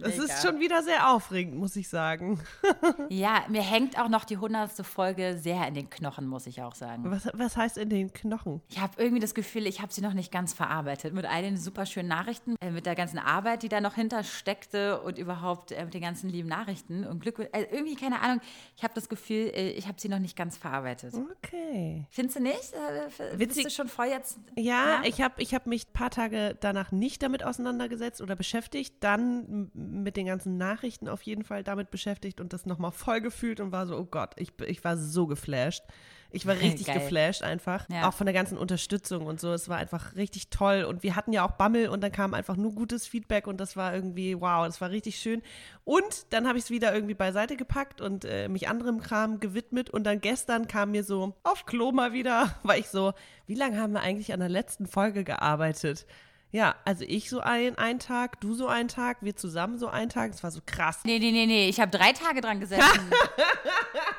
Das ist schon wieder sehr aufregend, muss ich sagen. ja, mir hängt auch noch die hundertste Folge sehr in den Knochen, muss ich auch sagen. Was, was heißt in den Knochen? Ich habe irgendwie das Gefühl, ich habe sie noch nicht ganz verarbeitet. Mit all den super schönen Nachrichten, äh, mit der ganzen Arbeit, die da noch hinter steckte und überhaupt äh, mit den ganzen lieben Nachrichten und Glück. Äh, irgendwie, keine Ahnung, ich habe das Gefühl, äh, ich habe sie noch nicht ganz verarbeitet. Okay. Findest du nicht? Äh, Witzig. Bist du schon voll jetzt? Ja, ja? ich habe ich hab mich ein paar Tage danach nicht damit auseinandergesetzt oder beschäftigt. Dann mit den ganzen Nachrichten auf jeden Fall damit beschäftigt und das nochmal voll gefühlt und war so, oh Gott, ich, ich war so geflasht. Ich war richtig Geil. geflasht einfach. Ja. Auch von der ganzen Unterstützung und so. Es war einfach richtig toll. Und wir hatten ja auch Bammel und dann kam einfach nur gutes Feedback und das war irgendwie, wow, das war richtig schön. Und dann habe ich es wieder irgendwie beiseite gepackt und äh, mich anderem Kram gewidmet. Und dann gestern kam mir so auf Klo mal wieder, weil ich so, wie lange haben wir eigentlich an der letzten Folge gearbeitet? Ja, also ich so ein, einen Tag, du so einen Tag, wir zusammen so einen Tag. Das war so krass. Nee, nee, nee, nee. Ich habe drei Tage dran gesessen.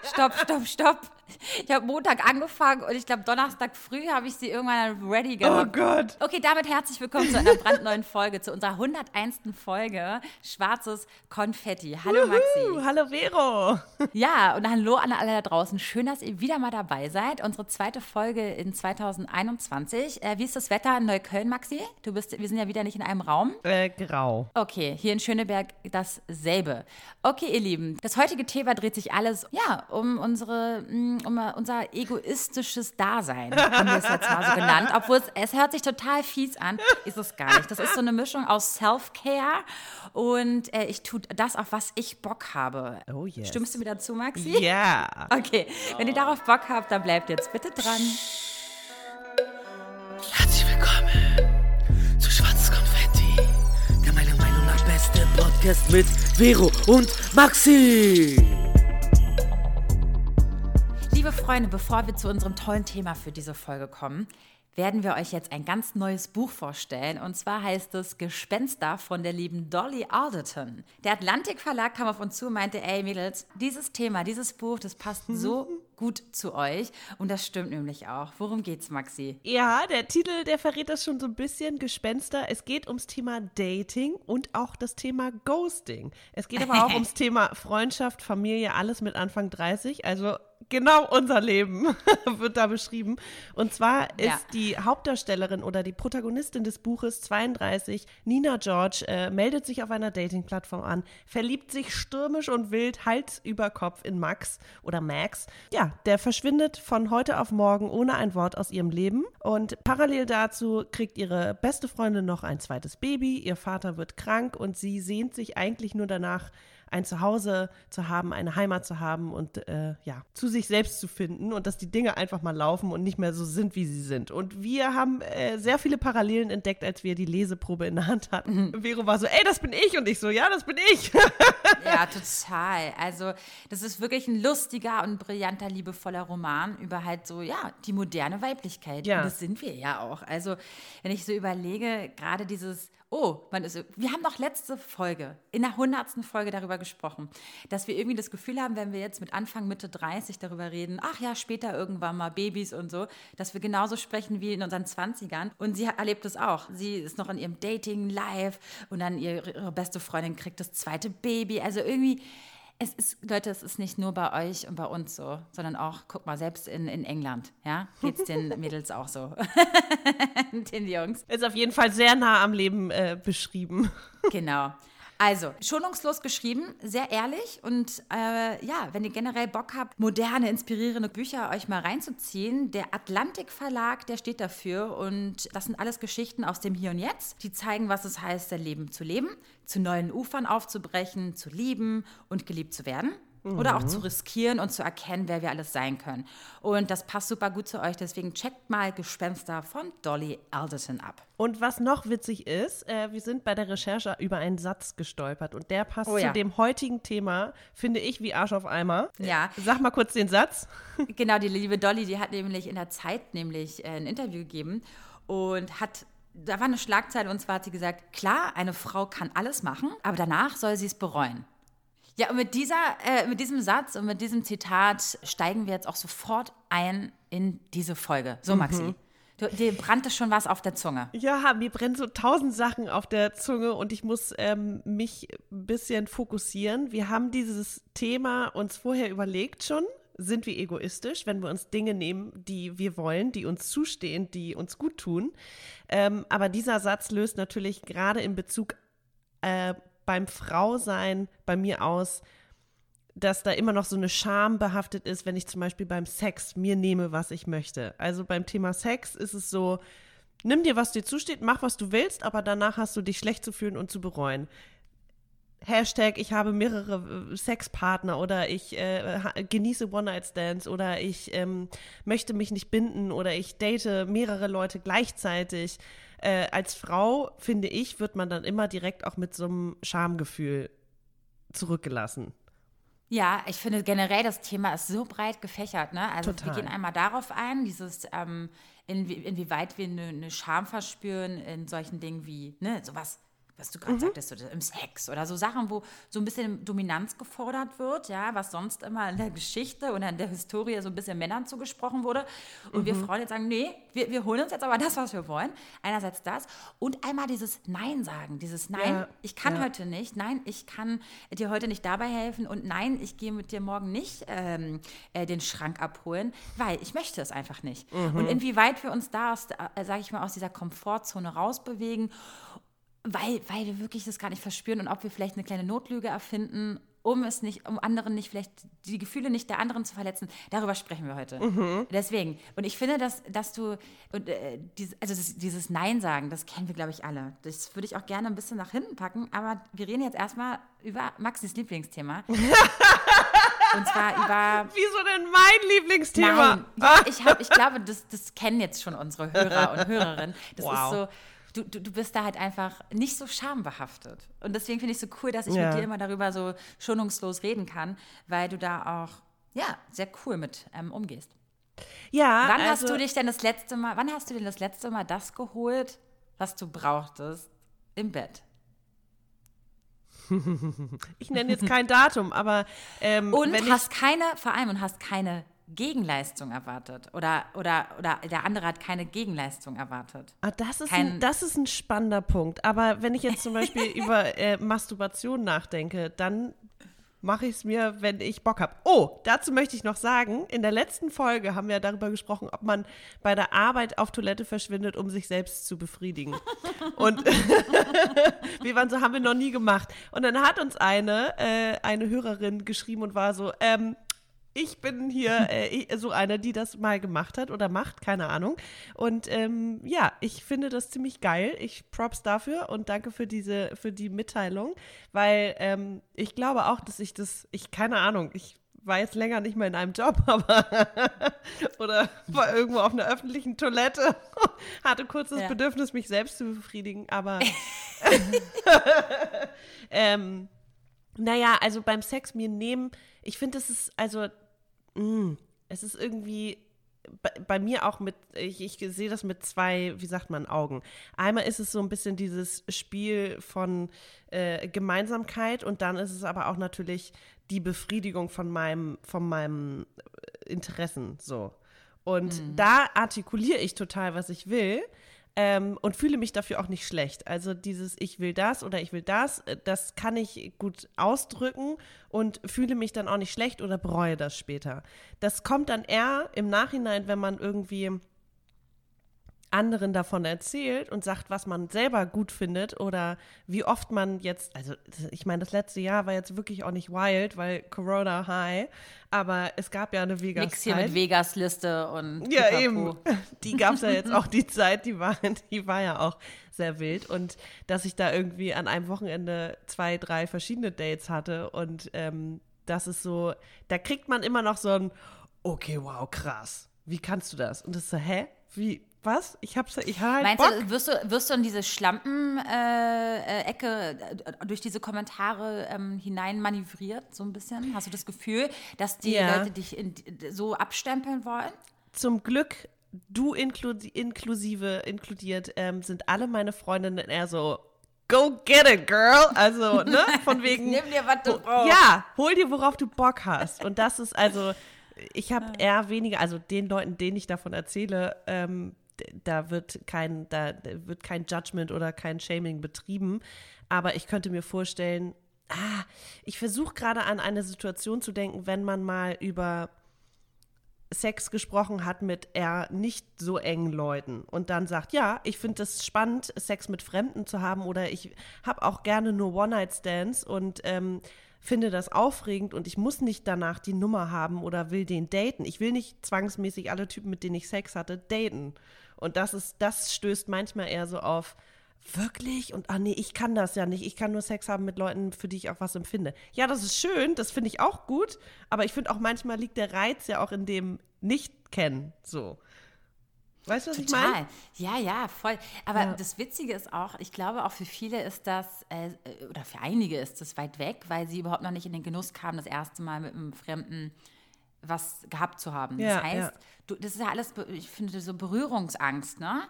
stopp, stopp, stopp. Ich habe Montag angefangen und ich glaube, Donnerstag früh habe ich sie irgendwann ready gemacht. Oh Gott. Okay, damit herzlich willkommen zu einer brandneuen Folge, zu unserer 101. Folge Schwarzes Konfetti. Hallo Maxi. Hallo Vero. Ja, und hallo an alle da draußen. Schön, dass ihr wieder mal dabei seid. Unsere zweite Folge in 2021. Äh, wie ist das Wetter in Neukölln, Maxi? Du bist, wir sind ja wieder nicht in einem Raum. Äh, grau. Okay, hier in Schöneberg dasselbe. Okay, ihr Lieben, das heutige Thema dreht sich alles, ja, um unsere mm, um unser egoistisches Dasein, haben wir es jetzt mal so genannt. Obwohl es, es hört sich total fies an, ist es gar nicht. Das ist so eine Mischung aus Self-Care und äh, ich tue das, auf was ich Bock habe. Oh yes. Stimmst du mir dazu, Maxi? Ja. Yeah. Okay, wenn ihr darauf Bock habt, dann bleibt jetzt bitte dran. Herzlich willkommen zu Schwarzes Konfetti, der meiner Meinung nach beste Podcast mit Vero und Maxi. Liebe Freunde, bevor wir zu unserem tollen Thema für diese Folge kommen, werden wir euch jetzt ein ganz neues Buch vorstellen. Und zwar heißt es Gespenster von der lieben Dolly Alderton. Der Atlantik Verlag kam auf uns zu und meinte, ey Mädels, dieses Thema, dieses Buch, das passt so gut zu euch. Und das stimmt nämlich auch. Worum geht's, Maxi? Ja, der Titel, der verrät das schon so ein bisschen. Gespenster. Es geht ums Thema Dating und auch das Thema Ghosting. Es geht aber auch ums Thema Freundschaft, Familie, alles mit Anfang 30. Also genau unser Leben wird da beschrieben. Und zwar ist ja. die Hauptdarstellerin oder die Protagonistin des Buches 32, Nina George, äh, meldet sich auf einer Dating-Plattform an, verliebt sich stürmisch und wild, Hals über Kopf in Max oder Max. Ja, der verschwindet von heute auf morgen ohne ein Wort aus ihrem Leben. Und parallel dazu kriegt ihre beste Freundin noch ein zweites Baby, ihr Vater wird krank und sie sehnt sich eigentlich nur danach, ein Zuhause zu haben, eine Heimat zu haben und äh, ja, zu sich selbst zu finden und dass die Dinge einfach mal laufen und nicht mehr so sind, wie sie sind. Und wir haben äh, sehr viele Parallelen entdeckt, als wir die Leseprobe in der Hand hatten. Mhm. Vero war so, ey, das bin ich und ich so, ja, das bin ich. ja, total. Also das ist wirklich ein lustiger und brillanter, liebevoller Roman über halt so, ja, die moderne Weiblichkeit. Ja. Und das sind wir ja auch. Also wenn ich so überlege, gerade dieses oh, man ist, wir haben noch letzte Folge, in der hundertsten Folge darüber gesprochen, dass wir irgendwie das Gefühl haben, wenn wir jetzt mit Anfang, Mitte 30 darüber reden, ach ja, später irgendwann mal Babys und so, dass wir genauso sprechen wie in unseren 20ern. Und sie erlebt es auch. Sie ist noch in ihrem Dating live und dann ihre, ihre beste Freundin kriegt das zweite Baby. Also irgendwie, es ist, Leute, es ist nicht nur bei euch und bei uns so, sondern auch, guck mal, selbst in, in England, ja, geht es den Mädels auch so. den Jungs. Ist auf jeden Fall sehr nah am Leben äh, beschrieben. Genau. Also, schonungslos geschrieben, sehr ehrlich und äh, ja, wenn ihr generell Bock habt, moderne, inspirierende Bücher euch mal reinzuziehen, der Atlantik Verlag, der steht dafür und das sind alles Geschichten aus dem Hier und Jetzt, die zeigen, was es heißt, sein Leben zu leben, zu neuen Ufern aufzubrechen, zu lieben und geliebt zu werden. Mhm. Oder auch zu mhm. riskieren und zu erkennen, wer wir alles sein können. Und das passt super gut zu euch, deswegen checkt mal Gespenster von Dolly Alderton ab. Und was noch witzig ist, äh, wir sind bei der Recherche über einen Satz gestolpert und der passt oh, ja. zu dem heutigen Thema, finde ich, wie Arsch auf Eimer. Ja. Sag mal kurz den Satz. Genau, die liebe Dolly, die hat nämlich in der Zeit nämlich äh, ein Interview gegeben und hat da war eine Schlagzeile und zwar hat sie gesagt, klar, eine Frau kann alles machen, aber danach soll sie es bereuen. Ja, und mit, dieser, äh, mit diesem Satz und mit diesem Zitat steigen wir jetzt auch sofort ein in diese Folge. So, Maxi. Mhm. Du, dir brannte schon was auf der Zunge. Ja, mir brennen so tausend Sachen auf der Zunge und ich muss ähm, mich ein bisschen fokussieren. Wir haben dieses Thema uns vorher überlegt schon. Sind wir egoistisch, wenn wir uns Dinge nehmen, die wir wollen, die uns zustehen, die uns gut tun? Ähm, aber dieser Satz löst natürlich gerade in Bezug äh, beim Frausein bei mir aus, dass da immer noch so eine Scham behaftet ist, wenn ich zum Beispiel beim Sex mir nehme, was ich möchte. Also beim Thema Sex ist es so, nimm dir, was dir zusteht, mach, was du willst, aber danach hast du dich schlecht zu fühlen und zu bereuen. Hashtag, ich habe mehrere äh, Sexpartner oder ich äh, genieße One-Night-Stands oder ich ähm, möchte mich nicht binden oder ich date mehrere Leute gleichzeitig. Äh, als Frau, finde ich, wird man dann immer direkt auch mit so einem Schamgefühl zurückgelassen. Ja, ich finde generell das Thema ist so breit gefächert. Ne? Also Total. wir gehen einmal darauf ein, dieses ähm, inwie inwieweit wir eine ne Scham verspüren in solchen Dingen wie ne, sowas was du gerade mhm. sagtest, oder im Sex oder so Sachen, wo so ein bisschen Dominanz gefordert wird, ja, was sonst immer in der Geschichte oder in der Historie so ein bisschen Männern zugesprochen wurde. Und mhm. wir Frauen jetzt sagen, nee, wir, wir holen uns jetzt aber das, was wir wollen. Einerseits das und einmal dieses Nein sagen, dieses Nein, ja. ich kann ja. heute nicht, nein, ich kann dir heute nicht dabei helfen und nein, ich gehe mit dir morgen nicht ähm, äh, den Schrank abholen, weil ich möchte es einfach nicht. Mhm. Und inwieweit wir uns da, äh, sage ich mal, aus dieser Komfortzone rausbewegen weil, weil wir wirklich das gar nicht verspüren und ob wir vielleicht eine kleine Notlüge erfinden, um es nicht, um anderen nicht, vielleicht die Gefühle nicht der anderen zu verletzen. Darüber sprechen wir heute. Mhm. Deswegen. Und ich finde, dass, dass du, und, äh, diese, also das, dieses Nein sagen, das kennen wir, glaube ich, alle. Das würde ich auch gerne ein bisschen nach hinten packen, aber wir reden jetzt erstmal über Maxis Lieblingsthema. Und zwar über. Wieso denn mein Lieblingsthema? Nein. Ja, ich, hab, ich glaube, das, das kennen jetzt schon unsere Hörer und Hörerinnen. Das wow. ist so, du, du, du bist da halt einfach nicht so schambehaftet. Und deswegen finde ich es so cool, dass ich ja. mit dir immer darüber so schonungslos reden kann, weil du da auch, ja, sehr cool mit ähm, umgehst. Ja. Wann also, hast du dich denn das letzte Mal, wann hast du denn das letzte Mal das geholt, was du brauchtest im Bett? ich nenne jetzt kein Datum, aber ähm, und hast keine, vor allem und hast keine Gegenleistung erwartet oder, oder, oder der andere hat keine Gegenleistung erwartet. Ah, das, ist Kein, ein, das ist ein spannender Punkt. Aber wenn ich jetzt zum Beispiel über äh, Masturbation nachdenke, dann mache ich es mir, wenn ich Bock habe. Oh, dazu möchte ich noch sagen, in der letzten Folge haben wir darüber gesprochen, ob man bei der Arbeit auf Toilette verschwindet, um sich selbst zu befriedigen. Und wir waren so, haben wir noch nie gemacht. Und dann hat uns eine, äh, eine Hörerin geschrieben und war so, ähm, ich bin hier äh, so einer, die das mal gemacht hat oder macht, keine Ahnung. Und ähm, ja, ich finde das ziemlich geil. Ich props dafür und danke für diese, für die Mitteilung, weil ähm, ich glaube auch, dass ich das, ich keine Ahnung, ich war jetzt länger nicht mehr in einem Job, aber oder war irgendwo auf einer öffentlichen Toilette, hatte kurz das ja. Bedürfnis, mich selbst zu befriedigen, aber ähm, naja, also beim Sex mir nehmen, ich finde, es ist, also mh, mm, es ist irgendwie bei, bei, mir auch mit, ich, ich sehe das mit zwei, wie sagt man, Augen. Einmal ist es so ein bisschen dieses Spiel von äh, Gemeinsamkeit und dann ist es aber auch natürlich die Befriedigung von meinem, von meinem äh, Interessen so. Und mhm. da artikuliere ich total, was ich will. Ähm, und fühle mich dafür auch nicht schlecht. Also dieses Ich will das oder ich will das, äh, das kann ich gut ausdrücken und fühle mich dann auch nicht schlecht oder bereue das später. Das kommt dann eher im Nachhinein, wenn man irgendwie anderen davon erzählt und sagt, was man selber gut findet oder wie oft man jetzt, also ich meine, das letzte Jahr war jetzt wirklich auch nicht wild, weil Corona high, aber es gab ja eine Vegas. Nix hier mit Vegas-Liste und. Ja, Pipapo. eben. Die gab es ja jetzt auch die Zeit, die war, die war ja auch sehr wild und dass ich da irgendwie an einem Wochenende zwei, drei verschiedene Dates hatte und ähm, das ist so, da kriegt man immer noch so ein, okay, wow, krass. Wie kannst du das? Und das ist so, hä? Wie, was? Ich hab's, ich halt Meinst Bock. du, wirst du, wirst du in diese Schlampen-Ecke äh, äh, durch diese Kommentare ähm, hinein manövriert, so ein bisschen? Hast du das Gefühl, dass die ja. Leute dich in, so abstempeln wollen? Zum Glück, du inklu inklusive, inkludiert, ähm, sind alle meine Freundinnen eher so, go get it, girl. Also, ne, von wegen. Nimm dir, was du brauchst. Ja, hol dir, worauf du Bock hast. Und das ist also ich habe eher weniger, also den Leuten, denen ich davon erzähle, ähm, da wird kein, da wird kein Judgment oder kein Shaming betrieben. Aber ich könnte mir vorstellen, ah, ich versuche gerade an eine Situation zu denken, wenn man mal über Sex gesprochen hat mit eher nicht so engen Leuten und dann sagt, ja, ich finde es spannend, Sex mit Fremden zu haben oder ich habe auch gerne nur One-Night-Stands und ähm, finde das aufregend und ich muss nicht danach die Nummer haben oder will den daten. Ich will nicht zwangsmäßig alle Typen, mit denen ich Sex hatte, daten. Und das ist, das stößt manchmal eher so auf, wirklich? Und ah nee, ich kann das ja nicht. Ich kann nur Sex haben mit Leuten, für die ich auch was empfinde. Ja, das ist schön, das finde ich auch gut, aber ich finde auch manchmal liegt der Reiz ja auch in dem Nicht-Kennen. So. Weißt du, was Total. ich meine? Ja, ja, voll. Aber ja. das Witzige ist auch, ich glaube auch für viele ist das, äh, oder für einige ist das weit weg, weil sie überhaupt noch nicht in den Genuss kamen, das erste Mal mit einem Fremden was gehabt zu haben. Ja, das heißt, ja. du, das ist ja alles, ich finde, so Berührungsangst, ne?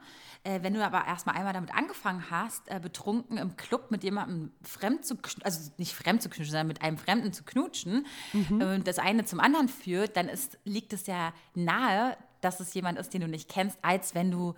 Äh, wenn du aber erstmal einmal damit angefangen hast, äh, betrunken im Club mit jemandem fremd zu, also nicht fremd zu knutschen, sondern mit einem Fremden zu knutschen mhm. und das eine zum anderen führt, dann ist, liegt es ja nahe, dass es jemand ist, den du nicht kennst, als wenn du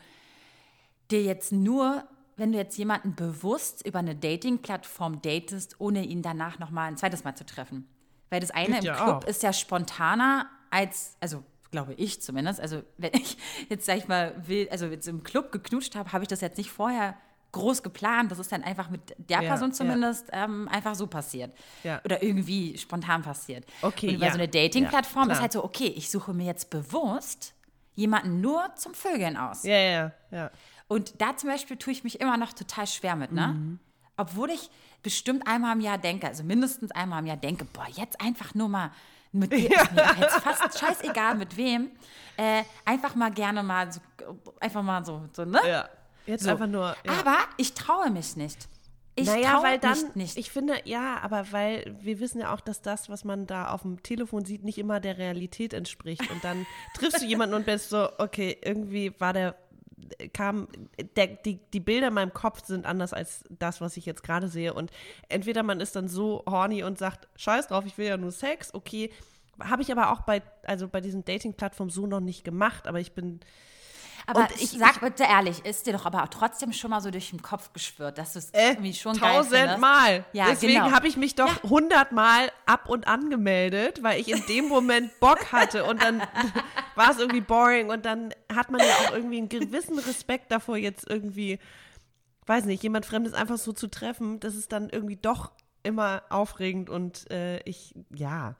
dir jetzt nur wenn du jetzt jemanden bewusst über eine Dating-Plattform datest, ohne ihn danach nochmal ein zweites Mal zu treffen. Weil das eine ich im Club auch. ist ja spontaner als, also glaube ich zumindest. Also wenn ich jetzt, sag ich mal, will, also jetzt im Club geknutscht habe, habe ich das jetzt nicht vorher groß geplant. Das ist dann einfach mit der ja, Person zumindest ja. ähm, einfach so passiert. Ja. Oder irgendwie spontan passiert. Okay. Und über so eine Dating-Plattform ist halt so, okay, ich suche mir jetzt bewusst jemanden nur zum Vögeln aus. Ja, ja, ja. Und da zum Beispiel tue ich mich immer noch total schwer mit, ne? Mhm. Obwohl ich bestimmt einmal im Jahr denke, also mindestens einmal im Jahr denke, boah, jetzt einfach nur mal mit wem, ja. jetzt fast scheißegal mit wem, äh, einfach mal gerne mal so, einfach mal so, so ne? Ja. Jetzt so. einfach nur. Ja. Aber ich traue mich nicht. Ich naja, weil dann, nicht. Ich finde, ja, aber weil wir wissen ja auch, dass das, was man da auf dem Telefon sieht, nicht immer der Realität entspricht. Und dann triffst du jemanden und bist so, okay, irgendwie war der kam, der, die, die Bilder in meinem Kopf sind anders als das, was ich jetzt gerade sehe. Und entweder man ist dann so horny und sagt, scheiß drauf, ich will ja nur Sex, okay. Habe ich aber auch bei, also bei diesen Dating-Plattformen so noch nicht gemacht, aber ich bin, aber ich, sag bitte ehrlich, ist dir doch aber auch trotzdem schon mal so durch den Kopf geschwört, dass du es äh, irgendwie schon Tausendmal. Ja, Deswegen genau. habe ich mich doch hundertmal ja. ab und angemeldet, weil ich in dem Moment Bock hatte und dann war es irgendwie boring und dann hat man ja auch irgendwie einen gewissen Respekt davor, jetzt irgendwie, weiß nicht, jemand Fremdes einfach so zu treffen. Das ist dann irgendwie doch immer aufregend und äh, ich, ja.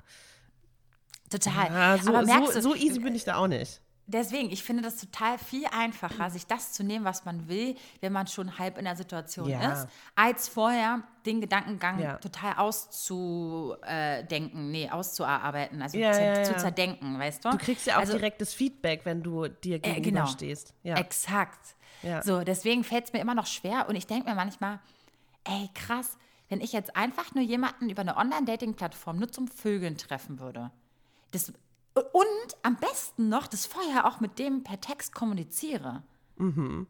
Total. Ja, so, aber merkst so, du, so easy bin ich da auch nicht. Deswegen, ich finde das total viel einfacher, sich das zu nehmen, was man will, wenn man schon halb in der Situation ja. ist, als vorher den Gedankengang ja. total auszudenken, nee, auszuarbeiten, also ja, zu, zu, zerdenken, weißt du? Du kriegst ja auch also, direktes Feedback, wenn du dir gegenüberstehst. Äh, genau. Exakt. So, deswegen fällt es mir immer noch schwer und ich denke mir manchmal, ey, krass, wenn ich jetzt einfach nur jemanden über eine Online-Dating-Plattform nur zum Vögeln treffen würde, das und am besten noch das vorher auch mit dem per Text kommuniziere, mhm.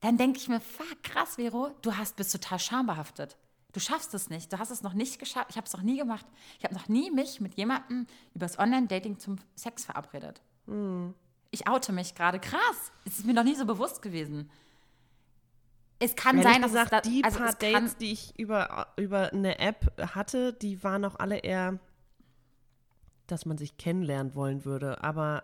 dann denke ich mir, fuck, krass, Vero, du hast, bist total schambehaftet. Du schaffst es nicht. Du hast es noch nicht geschafft. Ich habe es noch nie gemacht. Ich habe noch nie mich mit jemandem übers Online-Dating zum Sex verabredet. Mhm. Ich oute mich gerade. Krass. Es ist mir noch nie so bewusst gewesen. Es kann Ehrlich sein, dass gesagt, es da, die also paar Dates, die ich über, über eine App hatte, die waren auch alle eher dass man sich kennenlernen wollen würde. Aber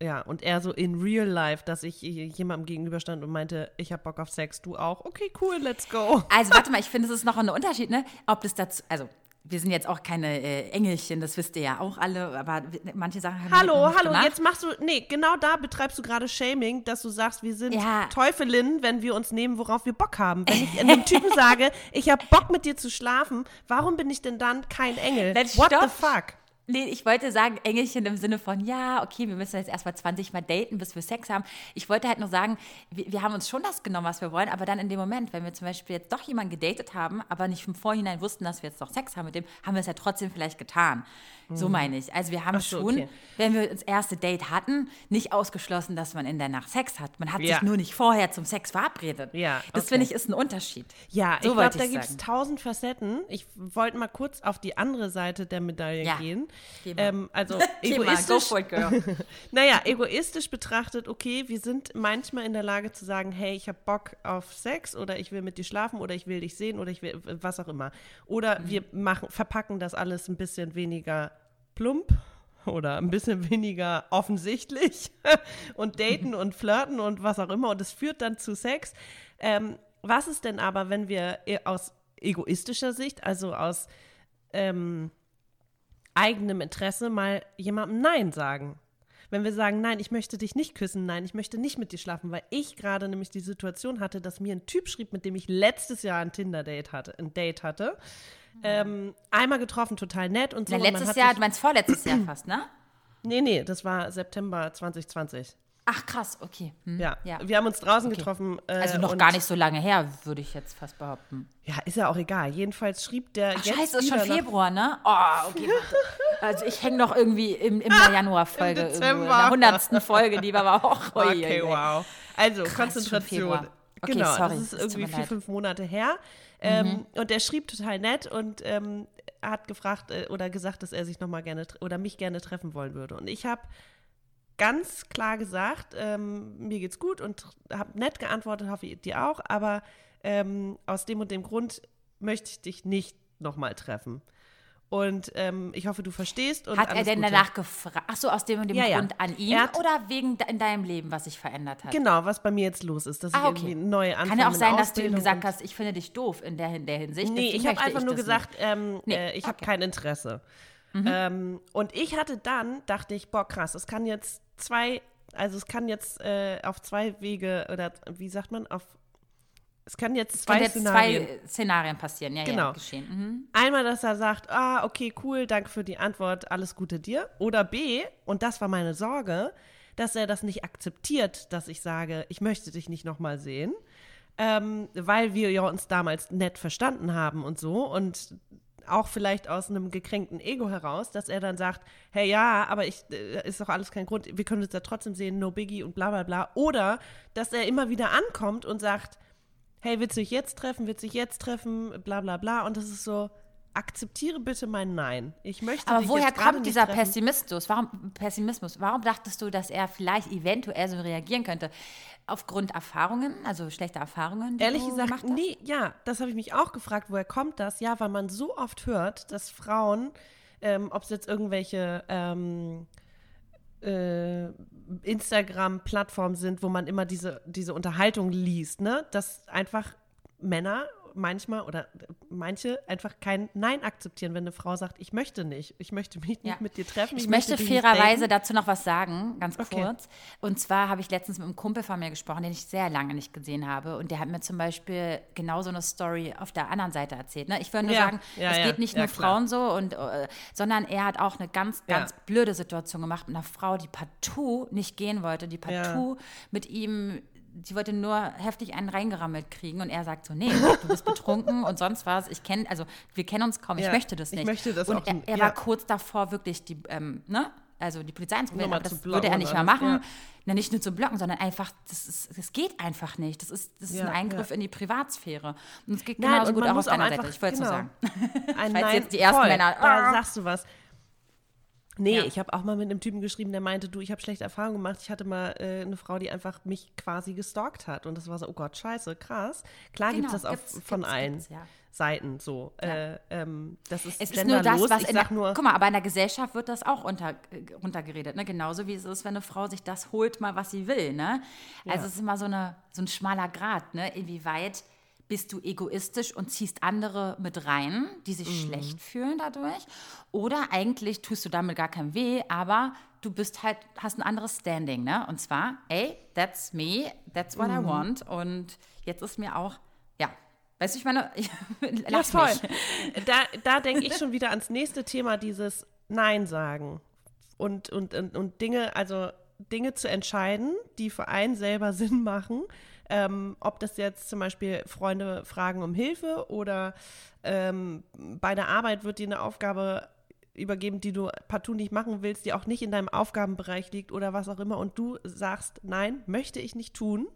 ja, und eher so in real life, dass ich jemandem gegenüberstand und meinte, ich habe Bock auf Sex, du auch. Okay, cool, let's go. Also warte mal, ich finde, es ist noch ein Unterschied, ne? Ob das dazu, also wir sind jetzt auch keine äh, Engelchen, das wisst ihr ja auch alle, aber manche Sachen haben Hallo, hallo, gemacht. jetzt machst du, nee, genau da betreibst du gerade Shaming, dass du sagst, wir sind ja. Teufelinnen, wenn wir uns nehmen, worauf wir Bock haben. Wenn ich einem Typen sage, ich habe Bock mit dir zu schlafen, warum bin ich denn dann kein Engel? What stopp. the fuck? Nee, ich wollte sagen, Engelchen im Sinne von, ja, okay, wir müssen jetzt erstmal 20 Mal daten, bis wir Sex haben. Ich wollte halt nur sagen, wir, wir, haben uns schon das genommen, was wir wollen, aber dann in dem Moment, wenn wir zum Beispiel jetzt doch jemanden gedatet haben, aber nicht im Vorhinein wussten, dass wir jetzt doch Sex haben mit dem, haben wir es ja trotzdem vielleicht getan. So mhm. meine ich. Also wir haben so, schon, okay. wenn wir das erste Date hatten, nicht ausgeschlossen, dass man in der Nacht Sex hat. Man hat ja. sich nur nicht vorher zum Sex verabredet. Ja, okay. Das finde ich ist ein Unterschied. Ja, so ich glaube, da gibt es tausend Facetten. Ich wollte mal kurz auf die andere Seite der Medaille ja. gehen Ähm, also egoistisch. Naja, egoistisch betrachtet, okay, wir sind manchmal in der Lage zu sagen, hey, ich habe Bock auf Sex oder ich will mit dir schlafen oder ich will dich sehen oder ich will was auch immer. Oder mhm. wir machen, verpacken das alles ein bisschen weniger plump oder ein bisschen weniger offensichtlich und daten und flirten und was auch immer und es führt dann zu Sex. Ähm, was ist denn aber, wenn wir e, aus egoistischer Sicht, also aus ähm, eigenem Interesse, mal jemandem Nein sagen? Wenn wir sagen, nein, ich möchte dich nicht küssen, nein, ich möchte nicht mit dir schlafen, weil ich gerade nämlich die Situation hatte, dass mir ein Typ schrieb, mit dem ich letztes Jahr ein Tinder-Date hatte, ein Date hatte. Ähm, einmal getroffen, total nett und so. Na, letztes Jahr, du meinst vorletztes Jahr fast, ne? Nee, nee, das war September 2020. Ach krass, okay. Hm. Ja. ja. wir haben uns draußen okay. getroffen. Äh, also noch gar nicht so lange her, würde ich jetzt fast behaupten. Ja, ist ja auch egal. Jedenfalls schrieb der Ach, jetzt Scheiße, ist schon Februar, ne? Oh, okay. also ich hänge noch irgendwie im, in der Januarfolge, in der hundertsten Folge, die war aber auch. Oh, okay, wow. Also Krass, Konzentration. Okay, genau, sorry, das ist irgendwie vier, fünf Monate her. Ähm, mhm. Und der schrieb total nett und ähm, hat gefragt äh, oder gesagt, dass er sich noch mal gerne oder mich gerne treffen wollen würde. Und ich habe ganz klar gesagt, ähm, mir geht's gut und habe nett geantwortet, hoffe ich dir auch, aber ähm, aus dem und dem Grund möchte ich dich nicht nochmal treffen. Und ähm, ich hoffe, du verstehst. hat er denn Gute. danach gefragt? Ach so, aus dem und dem ja, Grund ja. an ihn hat, oder wegen in deinem Leben, was sich verändert hat? Genau, was bei mir jetzt los ist, dass ah, ich okay. irgendwie neue Anfang Kann ja auch sein, dass du ihm gesagt hast, ich finde dich doof in der, in der Hinsicht. Nee, ich habe einfach nur gesagt, ähm, nee. äh, ich okay. habe kein Interesse. Mhm. Ähm, und ich hatte dann, dachte ich, boah, krass, es kann jetzt zwei, also es kann jetzt äh, auf zwei Wege oder wie sagt man, auf es kann jetzt zwei, kann jetzt Szenarien. zwei Szenarien passieren, ja, genau. ja, geschehen. Mhm. Einmal, dass er sagt, ah, okay, cool, danke für die Antwort, alles Gute dir. Oder B, und das war meine Sorge, dass er das nicht akzeptiert, dass ich sage, ich möchte dich nicht nochmal sehen, ähm, weil wir ja uns damals nett verstanden haben und so. Und auch vielleicht aus einem gekränkten Ego heraus, dass er dann sagt, hey ja, aber ich äh, ist doch alles kein Grund, wir können uns ja trotzdem sehen, no biggie und bla bla bla. Oder dass er immer wieder ankommt und sagt, hey, willst du dich jetzt treffen, willst du dich jetzt treffen, bla bla bla. Und das ist so, akzeptiere bitte mein Nein. Ich möchte Aber woher kommt dieser Pessimismus? Warum Pessimismus? Warum dachtest du, dass er vielleicht eventuell so reagieren könnte? Aufgrund Erfahrungen, also schlechter Erfahrungen? Ehrlich gesagt, nee, ja, das habe ich mich auch gefragt. Woher kommt das? Ja, weil man so oft hört, dass Frauen, ähm, ob es jetzt irgendwelche ähm, äh, Instagram-Plattformen sind, wo man immer diese, diese Unterhaltung liest, ne? Dass einfach Männer manchmal oder manche einfach kein Nein akzeptieren, wenn eine Frau sagt, ich möchte nicht, ich möchte mich ja. nicht mit dir treffen. Ich, ich möchte, möchte fairerweise dazu noch was sagen, ganz okay. kurz. Und zwar habe ich letztens mit einem Kumpel von mir gesprochen, den ich sehr lange nicht gesehen habe. Und der hat mir zum Beispiel genau so eine Story auf der anderen Seite erzählt. Ne? Ich würde nur ja. sagen, ja, es geht nicht nur Frauen so, und, äh, sondern er hat auch eine ganz, ganz blöde Situation gemacht mit einer Frau, die partout nicht gehen wollte, die partout mit ihm sie wollte nur heftig einen reingerammelt kriegen und er sagt so, nee, du bist betrunken und sonst was. Ich kenne, also wir kennen uns kaum, ja, ich möchte das nicht. Ich möchte das und auch er, er ja. war kurz davor, wirklich die, ähm, ne? Also die Polizei anzumelden, aber das würde er nicht mehr machen. Ja. Na, nicht nur zu blocken, sondern einfach, das, ist, das geht einfach nicht. Das ist, das ist ein Eingriff in die Privatsphäre. Und es geht genauso gut auch auf deiner Seite. Ich wollte es genau. nur sagen. Ein Falls Nein, jetzt die ersten voll. Männer. Da sagst du was. Nee, ja. ich habe auch mal mit einem Typen geschrieben, der meinte, du, ich habe schlechte Erfahrungen gemacht. Ich hatte mal äh, eine Frau, die einfach mich quasi gestalkt hat. Und das war so, oh Gott, scheiße, krass. Klar genau, gibt es das auf, von gibt's, allen gibt's, ja. Seiten so. Ja. Äh, ähm, das ist es ist nur das, was ich in der, nur, Guck mal, aber in der Gesellschaft wird das auch unter, äh, runtergeredet. Ne? Genauso wie es ist, wenn eine Frau sich das holt, mal was sie will. Ne? Also es ist immer so, eine, so ein schmaler Grad, ne? inwieweit bist du egoistisch und ziehst andere mit rein, die sich mhm. schlecht fühlen dadurch. Oder eigentlich tust du damit gar kein weh, aber du bist halt, hast ein anderes Standing, ne? Und zwar, ey, that's me, that's what mhm. I want. Und jetzt ist mir auch, ja, weißt du, ich meine, ich ja, voll. Da, da denke ich schon wieder ans nächste Thema, dieses Nein sagen. Und, und, und, und Dinge, also Dinge zu entscheiden, die für einen selber Sinn machen ähm, ob das jetzt zum Beispiel Freunde fragen um Hilfe oder ähm, bei der Arbeit wird dir eine Aufgabe übergeben, die du partout nicht machen willst, die auch nicht in deinem Aufgabenbereich liegt oder was auch immer und du sagst, nein, möchte ich nicht tun,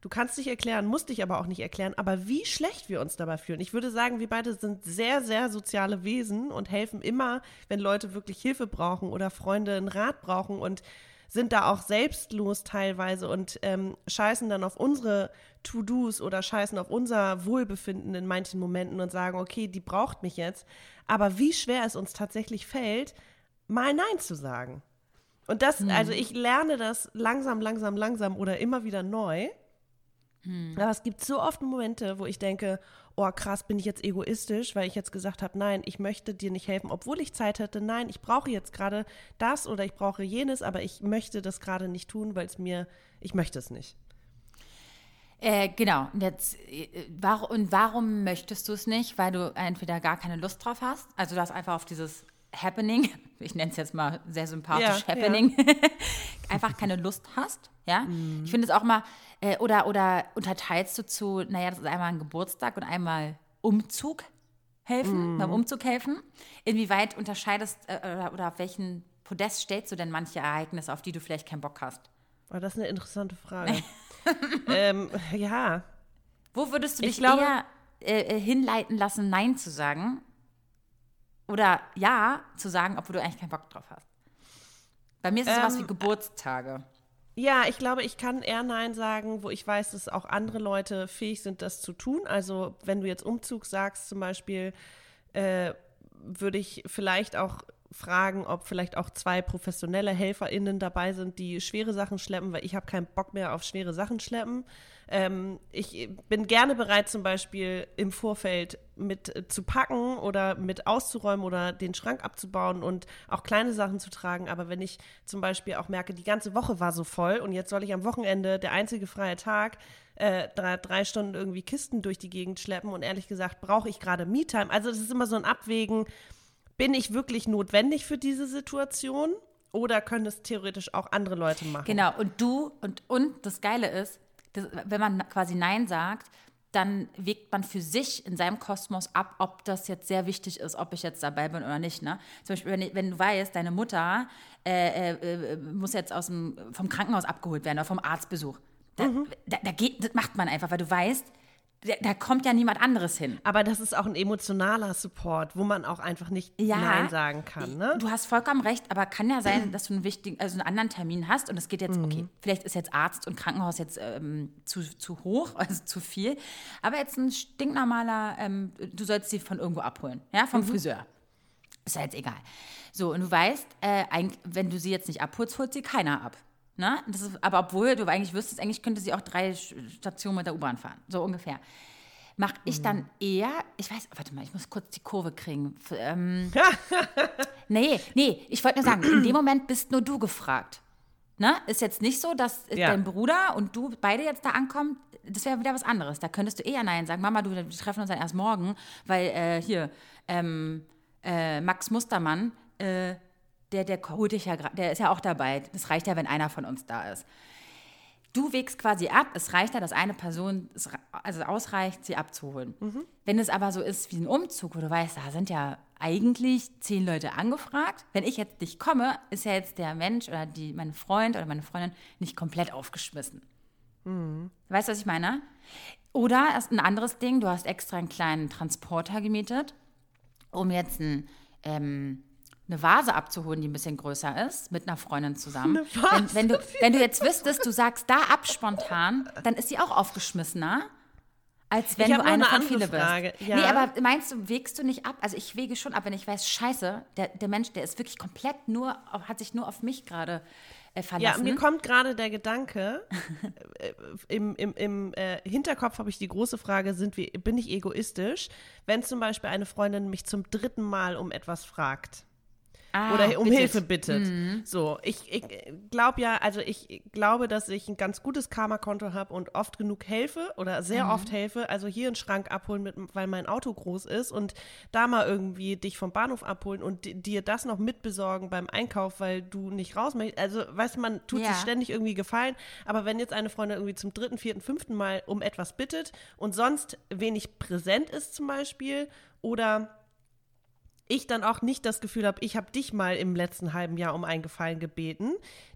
Du kannst dich erklären, musst dich aber auch nicht erklären, aber wie schlecht wir uns dabei fühlen. Ich würde sagen, wir beide sind sehr, sehr soziale Wesen und helfen immer, wenn Leute wirklich Hilfe brauchen oder Freunde einen Rat brauchen und sind da auch selbstlos teilweise und ähm, scheißen dann auf unsere To-Dos oder scheißen auf unser Wohlbefinden in manchen Momenten und sagen, okay, die braucht mich jetzt. Aber wie schwer es uns tatsächlich fällt, mal Nein zu sagen. Und das, hm. also ich lerne das langsam, langsam, langsam oder immer wieder neu. Hm. Aber es gibt so oft Momente, wo ich denke, oh krass, bin ich jetzt egoistisch, weil ich jetzt gesagt habe, nein, ich möchte dir nicht helfen, obwohl ich Zeit hätte. Nein, ich brauche jetzt gerade das oder ich brauche jenes, aber ich möchte das gerade nicht tun, weil es mir, ich möchte es nicht. Äh, genau. Und, jetzt, äh, war, und warum möchtest du es nicht? Weil du entweder gar keine Lust drauf hast, also du hast einfach auf dieses Happening, ich nenne es jetzt mal sehr sympathisch ja, Happening, ja. einfach keine Lust hast. Ja, mhm. ich finde es auch mal, äh, oder, oder unterteilst du zu, naja, das ist einmal ein Geburtstag und einmal Umzug helfen, mhm. beim Umzug helfen. Inwieweit unterscheidest äh, oder, oder auf welchen Podest stellst du denn manche Ereignisse, auf die du vielleicht keinen Bock hast? Oh, das ist eine interessante Frage. ähm, ja. Wo würdest du dich glaube, eher äh, äh, hinleiten lassen, Nein zu sagen? Oder Ja zu sagen, obwohl du eigentlich keinen Bock drauf hast? Bei mir ist es ähm, sowas wie Geburtstage. Ja, ich glaube, ich kann eher Nein sagen, wo ich weiß, dass auch andere Leute fähig sind, das zu tun. Also, wenn du jetzt Umzug sagst, zum Beispiel, äh, würde ich vielleicht auch fragen, ob vielleicht auch zwei professionelle HelferInnen dabei sind, die schwere Sachen schleppen, weil ich habe keinen Bock mehr auf schwere Sachen schleppen. Ähm, ich bin gerne bereit, zum Beispiel im Vorfeld mit äh, zu packen oder mit auszuräumen oder den Schrank abzubauen und auch kleine Sachen zu tragen. Aber wenn ich zum Beispiel auch merke, die ganze Woche war so voll und jetzt soll ich am Wochenende, der einzige freie Tag, äh, drei, drei Stunden irgendwie Kisten durch die Gegend schleppen und ehrlich gesagt brauche ich gerade Me-Time. Also das ist immer so ein Abwägen, bin ich wirklich notwendig für diese Situation? Oder können es theoretisch auch andere Leute machen? Genau, und du, und, und das Geile ist, das, wenn man quasi Nein sagt, dann wägt man für sich in seinem Kosmos ab, ob das jetzt sehr wichtig ist, ob ich jetzt dabei bin oder nicht. Ne? Zum Beispiel, wenn, wenn du weißt, deine Mutter äh, äh, muss jetzt aus dem, vom Krankenhaus abgeholt werden oder vom Arztbesuch. Da, mhm. da, da geht, das macht man einfach, weil du weißt, da kommt ja niemand anderes hin. Aber das ist auch ein emotionaler Support, wo man auch einfach nicht ja, Nein sagen kann. Ne? Du hast vollkommen recht, aber kann ja sein, dass du einen wichtigen, also einen anderen Termin hast und es geht jetzt, mhm. okay, vielleicht ist jetzt Arzt und Krankenhaus jetzt ähm, zu, zu hoch, also zu viel. Aber jetzt ein stinknormaler, ähm, du sollst sie von irgendwo abholen, ja, vom mhm. Friseur. Ist ja jetzt egal. So, und du weißt, äh, wenn du sie jetzt nicht abholst, holt sie keiner ab. Ne? Das ist, aber obwohl du eigentlich wüsstest, eigentlich könnte sie auch drei Stationen mit der U-Bahn fahren, so ungefähr. Mache ich mhm. dann eher, ich weiß, warte mal, ich muss kurz die Kurve kriegen. Ähm, nee, nee, ich wollte nur sagen, in dem Moment bist nur du gefragt. Ne? Ist jetzt nicht so, dass ja. dein Bruder und du beide jetzt da ankommen. Das wäre wieder was anderes. Da könntest du eher Nein sagen. Mama, du, wir treffen uns dann erst morgen, weil äh, hier, ähm, äh, Max Mustermann, äh, der, der holt dich ja der ist ja auch dabei. Das reicht ja, wenn einer von uns da ist. Du wägst quasi ab, es reicht ja, dass eine Person es also ausreicht, sie abzuholen. Mhm. Wenn es aber so ist wie ein Umzug, wo du weißt, da sind ja eigentlich zehn Leute angefragt. Wenn ich jetzt nicht komme, ist ja jetzt der Mensch oder die, mein Freund oder meine Freundin nicht komplett aufgeschmissen. Mhm. Weißt du, was ich meine? Oder ein anderes Ding, du hast extra einen kleinen Transporter gemietet, um jetzt ein ähm, eine Vase abzuholen, die ein bisschen größer ist, mit einer Freundin zusammen. Wenn, wenn, du, wenn du jetzt wüsstest, du sagst da ab spontan, dann ist sie auch aufgeschmissener, als wenn du eine, von viele Frage. bist. Ja. Nee, aber meinst du, wägst du nicht ab? Also ich wege schon ab, wenn ich weiß, scheiße, der, der Mensch, der ist wirklich komplett nur, hat sich nur auf mich gerade äh, verlassen. Ja, mir kommt gerade der Gedanke, äh, im, im, im äh, Hinterkopf habe ich die große Frage, sind wir, bin ich egoistisch, wenn zum Beispiel eine Freundin mich zum dritten Mal um etwas fragt? Ah, oder um bittet. Hilfe bittet. Mhm. So, ich, ich glaube ja, also ich glaube, dass ich ein ganz gutes Karma-Konto habe und oft genug helfe oder sehr mhm. oft helfe. Also hier einen Schrank abholen, mit, weil mein Auto groß ist und da mal irgendwie dich vom Bahnhof abholen und dir das noch mitbesorgen beim Einkauf, weil du nicht raus möchtest. Also, weißt du, man tut ja. sich ständig irgendwie gefallen. Aber wenn jetzt eine Freundin irgendwie zum dritten, vierten, fünften Mal um etwas bittet und sonst wenig präsent ist zum Beispiel oder ich dann auch nicht das Gefühl habe, ich habe dich mal im letzten halben Jahr um einen Gefallen gebeten,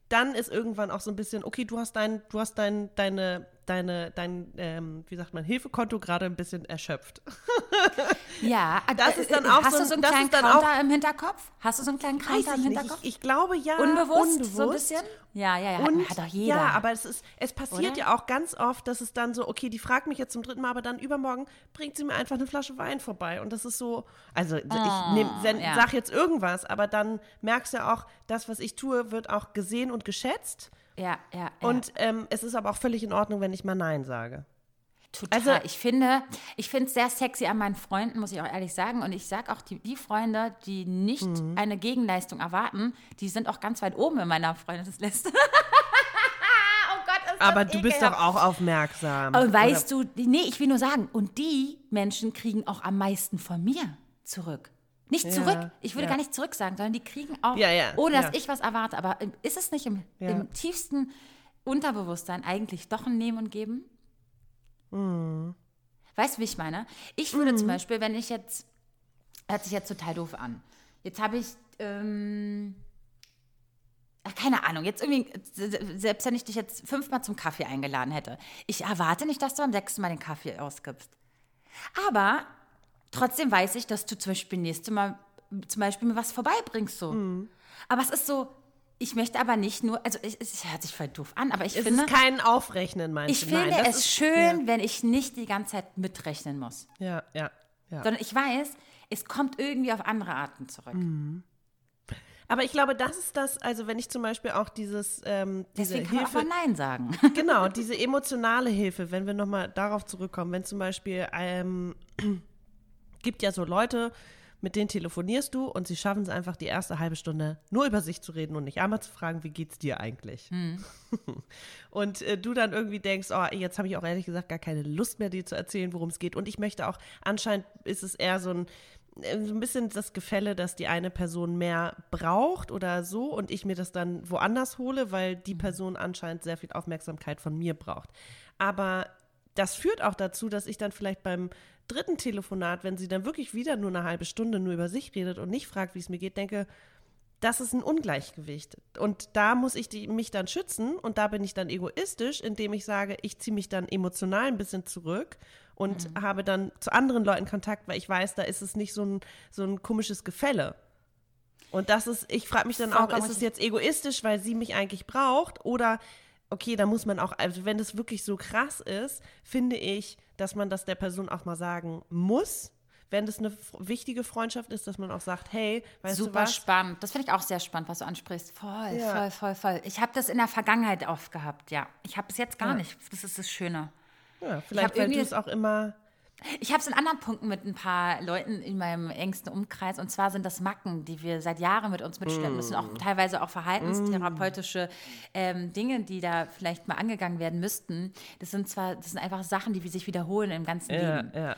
dann ist irgendwann auch so ein bisschen, okay, du hast dein, du hast dein, deine, deine, dein, ähm, wie sagt man, Hilfekonto gerade ein bisschen erschöpft. Ja, das ist dann auch hast so, du so einen das kleinen Counter im Hinterkopf? Hast du so einen kleinen Counter im. Hinterkopf? Ich, ich glaube ja. unbewusst, unbewusst, so ein bisschen? Ja, ja, ja, Und, hat doch jeder. Ja, aber es ist, es passiert Oder? ja auch ganz oft, dass es dann so, okay, die fragt mich jetzt zum dritten Mal, aber dann übermorgen bringt sie mir einfach eine Flasche Wein vorbei. Und das ist so, also ich nehm, sen, Oh, ja. sag jetzt irgendwas, aber dann merkst du ja auch, das, was ich tue, wird auch gesehen und geschätzt. Ja, ja, ja. Und ähm, es ist aber auch völlig in Ordnung, wenn ich mal Nein sage. Total. Also- ich finde, ich finde es sehr sexy an meinen Freunden, muss ich auch ehrlich sagen. Und ich sage auch, die, die Freunde, die nicht Mhm. eine Gegenleistung erwarten, die sind auch ganz weit oben in meiner Freundesliste. oh Gott, ist das Aber du bist doch auch aufmerksam. Und weißt du, nee, ich will nur sagen, und die Menschen kriegen auch am meisten von mir zurück. Nicht Ja, zurück, ich würde ja. gar nicht zurück sagen, sondern die kriegen auch, Ja, ja, ohne dass ja. ich was erwarte. Aber ähm, ist es nicht im, Ja. im tiefsten Unterbewusstsein eigentlich doch ein Nehmen und Geben? Mhm. Weißt du, wie ich meine? Ich würde zum Beispiel, wenn ich jetzt, hört sich jetzt total doof an. Jetzt habe ich, ähm, ach, keine Ahnung, jetzt irgendwie, se- selbst wenn ich dich jetzt fünfmal zum Kaffee eingeladen hätte, ich erwarte nicht, dass du am sechsten Mal den Kaffee ausgibst. Aber trotzdem weiß ich, dass du zum Beispiel nächstes Mal zum Beispiel mir was vorbeibringst so. Mhm. Aber es ist so, ich möchte aber nicht nur, also es, es hört sich voll doof an, aber ich es finde, ist kein Aufrechnen, meinst ich du? Nein, finde das es ist- schön, wenn ich nicht die ganze Zeit mitrechnen muss Ja, ja, ja. sondern ich weiß, es kommt irgendwie auf andere Arten zurück. Aber ich glaube, das ist das, also wenn ich zum Beispiel auch dieses, ähm, diese Deswegen kann man auch Hilfe, mal Nein sagen. genau, diese emotionale Hilfe, wenn wir nochmal darauf zurückkommen, wenn zum Beispiel, ähm, gibt ja so Leute, mit denen telefonierst du und sie schaffen es einfach die erste halbe Stunde nur über sich zu reden und nicht einmal zu fragen, wie geht's dir eigentlich? und äh, du dann irgendwie denkst, oh, jetzt habe ich auch ehrlich gesagt gar keine Lust mehr, dir zu erzählen, worum es geht. Und ich möchte auch, anscheinend ist es eher so ein, äh, so ein bisschen das Gefälle, dass die eine Person mehr braucht oder so und ich mir das dann woanders hole, weil die Person anscheinend sehr viel Aufmerksamkeit von mir braucht. Aber das führt auch dazu, dass ich dann vielleicht beim dritten Telefonat, wenn sie dann wirklich wieder nur eine halbe Stunde nur über sich redet und nicht fragt, wie es mir geht, denke, das ist ein Ungleichgewicht. Und da muss ich die, mich dann schützen und da bin ich dann egoistisch, indem ich sage, ich ziehe mich dann emotional ein bisschen zurück und habe dann zu anderen Leuten Kontakt, weil ich weiß, da ist es nicht so ein, so ein komisches Gefälle. Und das ist, ich frage mich dann auch, ist es jetzt egoistisch, weil sie mich eigentlich braucht oder okay, da muss man auch, also wenn das wirklich so krass ist, finde ich, dass man das der Person auch mal sagen muss, wenn das eine wichtige Freundschaft ist, dass man auch sagt, hey, weißt du Super was? spannend. Das finde ich auch sehr spannend, was du ansprichst. Voll, Ja. voll, voll, voll. Ich habe das in der Vergangenheit oft gehabt, ja. Ich habe es jetzt gar Ja. nicht. Das ist das Schöne. Ja, vielleicht, weil du es auch immer, Ich habe es in anderen Punkten mit ein paar Leuten in meinem engsten Umkreis. Und zwar sind das Macken, die wir seit Jahren mit uns mitschleppen müssen. Auch teilweise auch verhaltenstherapeutische ähm, Dinge, die da vielleicht mal angegangen werden müssten. Das sind zwar, das sind einfach Sachen, die sich wiederholen im ganzen ja, Leben. ja.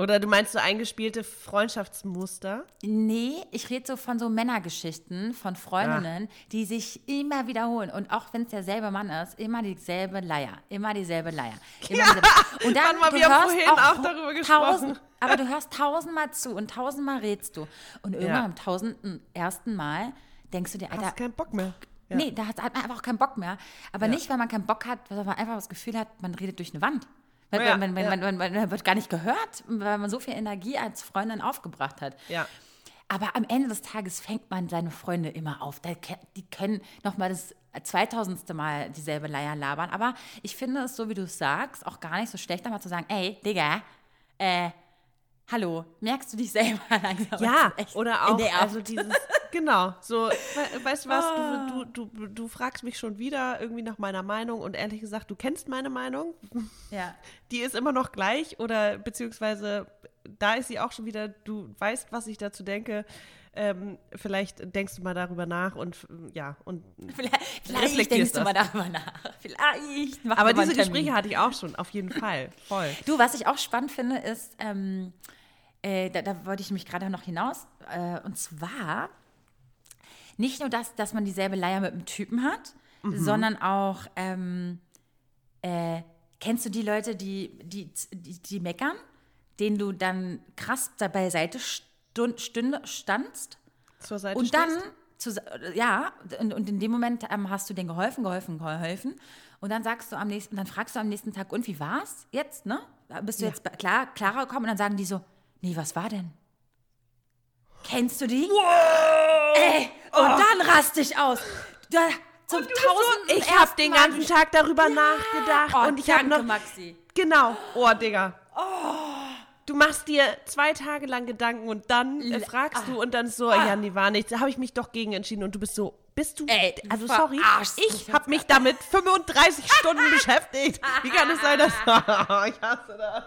Oder du meinst so eingespielte Freundschaftsmuster? Nee, ich rede so von so Männergeschichten, von Freundinnen, die sich immer wiederholen. Und auch wenn es derselbe Mann ist, immer dieselbe Leier. Immer dieselbe Leier. Immer dieselbe. Und dann, mal, du wir hörst vorhin auch darüber gesprochen. Tausend, aber du hörst tausendmal zu und tausendmal redst du. Und irgendwann Ja. am tausenden ersten Mal denkst du dir, Alter, Hast keinen Bock mehr. Ja. nee, da hat hat man einfach auch keinen Bock mehr. Aber nicht, weil man keinen Bock hat, weil man einfach das Gefühl hat, man redet durch eine Wand. Weil, Ja, man, man, ja. man, man, man, man wird gar nicht gehört, weil man so viel Energie als Freundin aufgebracht hat. Ja. Aber am Ende des Tages fängt man seine Freunde immer auf. Die können noch mal das 2000. Mal dieselbe Leier labern. Aber ich finde es, so wie du es sagst, auch gar nicht so schlecht, einmal zu sagen, ey, Digga, äh, hallo, merkst du dich selber langsam? Ja, oder auch, also dieses, genau, so, we weißt du was, Ah. du, du, du, du fragst mich schon wieder irgendwie nach meiner Meinung und ehrlich gesagt, du kennst meine Meinung, ja. die ist immer noch gleich oder beziehungsweise da ist sie auch schon wieder, du weißt, was ich dazu denke, ähm, vielleicht denkst du mal darüber nach und ja, und Vielleicht, vielleicht denkst du das. mal darüber nach. Vielleicht. aber diese. Gespräche hatte ich auch schon, auf jeden Fall, voll. Du, was ich auch spannend finde, ist, ähm, äh, da, da wollte ich mich gerade noch hinaus, äh, und zwar nicht nur das, dass man dieselbe Leier mit einem Typen hat, sondern auch, ähm, äh, kennst du die Leute, die, die, die, die meckern, denen du dann krass da beiseite stund, stünde, standst? Zur Seite Und dann zu, ja, und, und in dem Moment ähm, hast du denen geholfen, geholfen, geholfen. Und dann sagst du am nächsten, dann fragst du am nächsten Tag, und wie war's jetzt, ne? Bist du ja. jetzt klar, klarer gekommen? Und dann sagen die so, nee, was war denn? Kennst du die? Wow! Ey, und oh. dann raste ich aus. Da, zum tausend Ich habe den ganzen Tag darüber ja. nachgedacht oh, und ich habe noch Maxi. Genau. Oh, Digga. Oh. Du machst dir zwei Tage lang Gedanken und dann fragst du und dann so, ah. ja, nee, war nichts. Da habe ich mich doch gegen entschieden und du bist so, bist du, Ey, also sorry, ich habe mich damit 35 Stunden beschäftigt. Wie kann es sein, dass ich hasse das.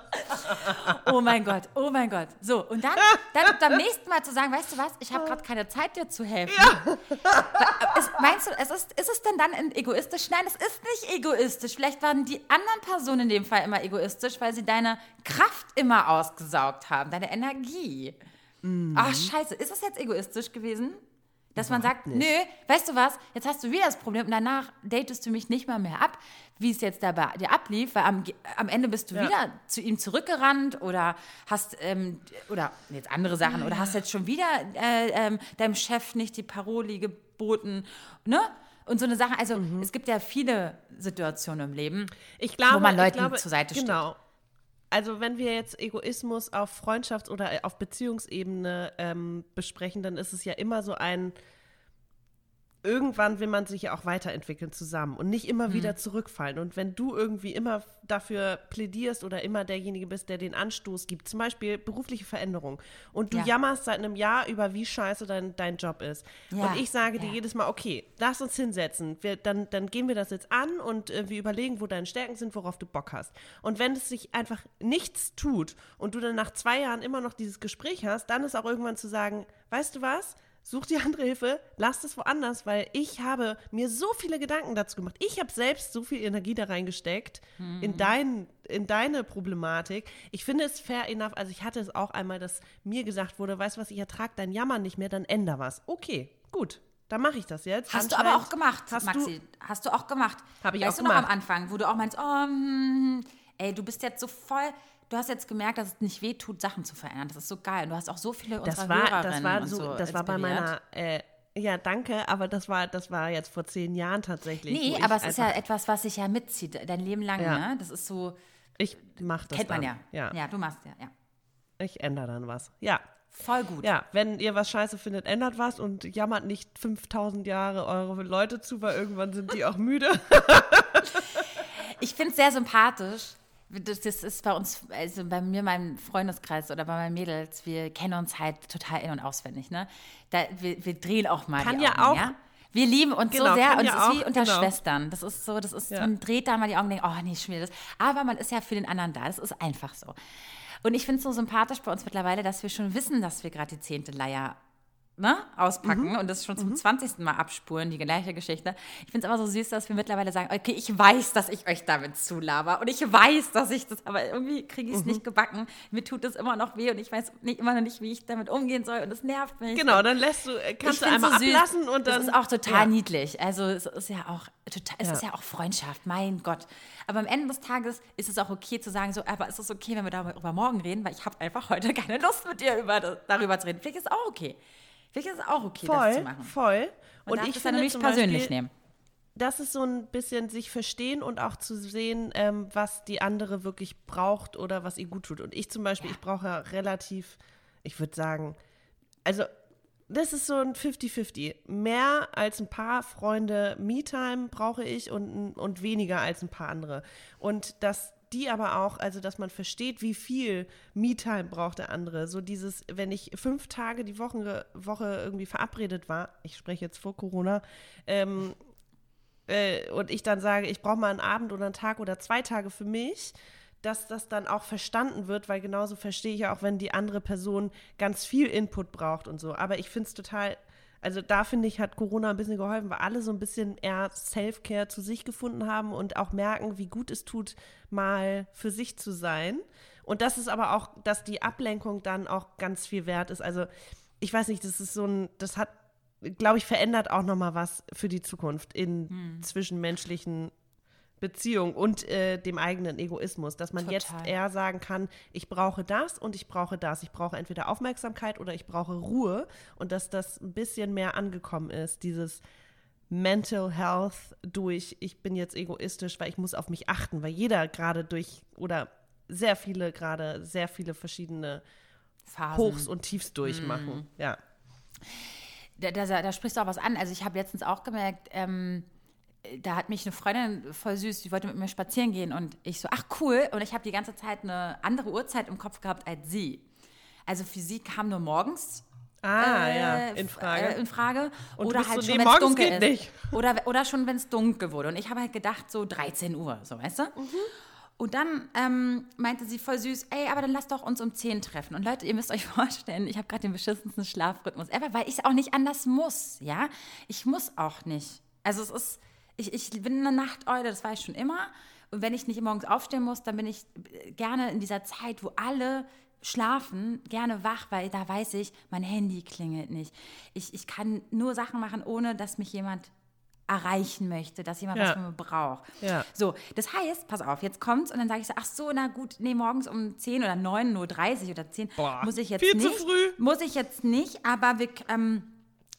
oh mein Gott, oh mein Gott. So, und dann, dann beim nächsten Mal zu sagen, weißt du was, ich habe gerade keine Zeit, dir zu helfen. Ja. Ist, meinst du, es ist, ist es denn dann egoistisch? Nein, es ist nicht egoistisch. Vielleicht waren die anderen Personen in dem Fall immer egoistisch, weil sie deine Kraft immer ausgesaugt haben, deine Energie. Mhm. Ach, scheiße, ist das jetzt egoistisch gewesen? Dass man sagt, nicht. nö, weißt du was, jetzt hast du wieder das Problem und danach datest du mich nicht mal mehr ab, wie es jetzt da bei dir ablief, weil am, am Ende bist du ja. wieder zu ihm zurückgerannt oder hast, ähm, oder jetzt andere Sachen, oder hast jetzt schon wieder äh, ähm, deinem Chef nicht die Paroli geboten, ne? Und so eine Sache, also mhm. es gibt ja viele Situationen im Leben, glaube, wo man Leuten glaube, zur Seite steht. Genau also wenn wir jetzt Egoismus auf Freundschafts- oder auf Beziehungsebene ähm, besprechen, dann ist es ja immer so ein, irgendwann will man sich ja auch weiterentwickeln zusammen und nicht immer mhm. wieder zurückfallen. Und wenn du irgendwie immer dafür plädierst oder immer derjenige bist, der den Anstoß gibt, zum Beispiel berufliche Veränderung, und du ja. jammerst seit einem Jahr über, wie scheiße dein, dein Job ist. Ja. Und ich sage ja. dir jedes Mal, okay, lass uns hinsetzen. Wir, dann, dann gehen wir das jetzt an und äh, wir überlegen, wo deine Stärken sind, worauf du Bock hast. Und wenn es sich einfach nichts tut und du dann nach zwei Jahren immer noch dieses Gespräch hast, dann ist auch irgendwann zu sagen, weißt du was? Such dir andere Hilfe, lass es woanders, weil ich habe mir so viele Gedanken dazu gemacht. Ich habe selbst so viel Energie da reingesteckt mhm. in, dein, in deine Problematik. Ich finde es fair enough. Also ich hatte es auch einmal, dass mir gesagt wurde, weißt du was, ich ertrage dein Jammern nicht mehr, dann änder was. Okay, gut. Dann mache ich das jetzt. Hast du aber auch gemacht, hast Maxi. Du, hast du auch gemacht. Habe ich weißt auch gemacht. du noch am Anfang, wo du auch meinst, oh, hm, ey, du bist jetzt so voll du hast jetzt gemerkt, dass es nicht weh tut, Sachen zu verändern. Das ist so geil. du hast auch so viele unserer das war, Hörerinnen das war so, so Das war bei meiner äh, ja, danke, aber das war, das war jetzt vor zehn Jahren tatsächlich. Nee, aber es ist ja etwas, was sich ja mitzieht, dein Leben lang, ja. ne? Das ist so. Ich mach das. Kennt dann. man ja. ja. Ja, du machst ja, ja. Ich ändere dann was. Ja. Voll gut. Ja, wenn ihr was scheiße findet, ändert was und jammert nicht 5000 Jahre eure Leute zu, weil irgendwann sind die auch müde. ich finde es sehr sympathisch, das, das, ist bei uns, also bei mir, meinem Freundeskreis oder bei meinen Mädels, wir kennen uns halt total in- und auswendig, ne? Da, wir, wir drehen auch mal kann ja Augen, auch, ja? Wir lieben uns genau, so sehr und es ist wie auch, unter genau. Schwestern. Das ist so, das ist, ja. man dreht da mal die Augen und denkt, oh nee, schon wieder das. Aber man ist ja für den anderen da. Das ist einfach so. Und ich finde es so sympathisch bei uns mittlerweile, dass wir schon wissen, dass wir gerade die zehnte Leier ne, auspacken mhm. und das schon zum mhm. 20. Mal abspuren, die gleiche Geschichte. Ich finde es aber so süß, dass wir mittlerweile sagen, okay, ich weiß, dass ich euch damit zulaber und ich weiß, dass ich das, aber irgendwie kriege ich es mhm. nicht gebacken. Mir tut es immer noch weh und ich weiß nicht, immer noch nicht, wie ich damit umgehen soll und es nervt mich. Genau, dann lässt du, äh, kannst ich du einmal so ablassen und dann. Das ist auch total ja. niedlich. Also es ist ja auch total, es ja. ist ja auch Freundschaft, mein Gott. Aber am Ende des Tages ist es auch okay zu sagen, so, aber ist es okay, wenn wir darüber morgen reden, weil ich habe einfach heute keine Lust mit dir über, darüber zu reden. Vielleicht ist es auch okay. Vielleicht ist es auch okay, voll, das zu machen. Voll, Und, und ich finde nicht persönlich Beispiel, nehmen. Das ist so ein bisschen sich verstehen und auch zu sehen, ähm, was die andere wirklich braucht oder was ihr gut tut. Und ich zum Beispiel, ja. ich brauche ja relativ, ich würde sagen, also das ist so ein 50-50. Mehr als ein paar Freunde Me-Time brauche ich und, und weniger als ein paar andere. Und das die aber auch, also dass man versteht, wie viel Me-Time braucht der andere. So dieses, wenn ich fünf Tage die Woche, Woche irgendwie verabredet war, ich spreche jetzt vor Corona, ähm, äh, und ich dann sage, ich brauche mal einen Abend oder einen Tag oder zwei Tage für mich, dass das dann auch verstanden wird, weil genauso verstehe ich ja auch, wenn die andere Person ganz viel Input braucht und so. Aber ich finde es total also da finde ich, hat Corona ein bisschen geholfen, weil alle so ein bisschen eher Self-Care zu sich gefunden haben und auch merken, wie gut es tut, mal für sich zu sein. Und das ist aber auch, dass die Ablenkung dann auch ganz viel wert ist. Also ich weiß nicht, das ist so ein, das hat, glaube ich, verändert auch noch mal was für die Zukunft in hm. zwischenmenschlichen Beziehung und äh, dem eigenen Egoismus, dass man Total. jetzt eher sagen kann, ich brauche das und ich brauche das. Ich brauche entweder Aufmerksamkeit oder ich brauche Ruhe und dass das ein bisschen mehr angekommen ist, dieses Mental Health durch, ich bin jetzt egoistisch, weil ich muss auf mich achten, weil jeder gerade durch oder sehr viele gerade sehr viele verschiedene Phasen. Hochs und Tiefs durchmachen. Mm. Ja. Da, da, da, sprichst du auch was an. Also ich habe letztens auch gemerkt, ähm, da hat mich eine Freundin voll süß, die wollte mit mir spazieren gehen und ich so, ach cool. Und ich habe die ganze Zeit eine andere Uhrzeit im Kopf gehabt als sie. Also für sie kam nur morgens Ah, äh, ja, in Frage. Äh, in Frage. Und oder halt so, schon, nee, wenn es dunkel ist. Nicht. Oder, oder schon, wenn es dunkel wurde. Und ich habe halt gedacht, so 13 Uhr, so, weißt du? Mhm. Und dann ähm, meinte sie voll süß, ey, aber dann lass doch uns um 10 treffen. Und Leute, ihr müsst euch vorstellen, ich habe gerade den beschissensten Schlafrhythmus ever, weil ich es auch nicht anders muss, ja? Ich muss auch nicht. Also es ist, ich, ich bin eine Nachteule, das weiß ich schon immer. Und wenn ich nicht morgens aufstehen muss, dann bin ich gerne in dieser Zeit, wo alle schlafen, gerne wach, weil da weiß ich, mein Handy klingelt nicht. Ich, ich kann nur Sachen machen, ohne dass mich jemand erreichen möchte, dass jemand ja. was von mir braucht. Ja. So, das heißt, pass auf, jetzt kommt's und dann sage ich so, ach so, na gut, nee, morgens um 10 oder 9, nur 30 oder 10 Boah, muss ich jetzt viel nicht. Zu früh. Muss ich jetzt nicht, aber wir, ähm,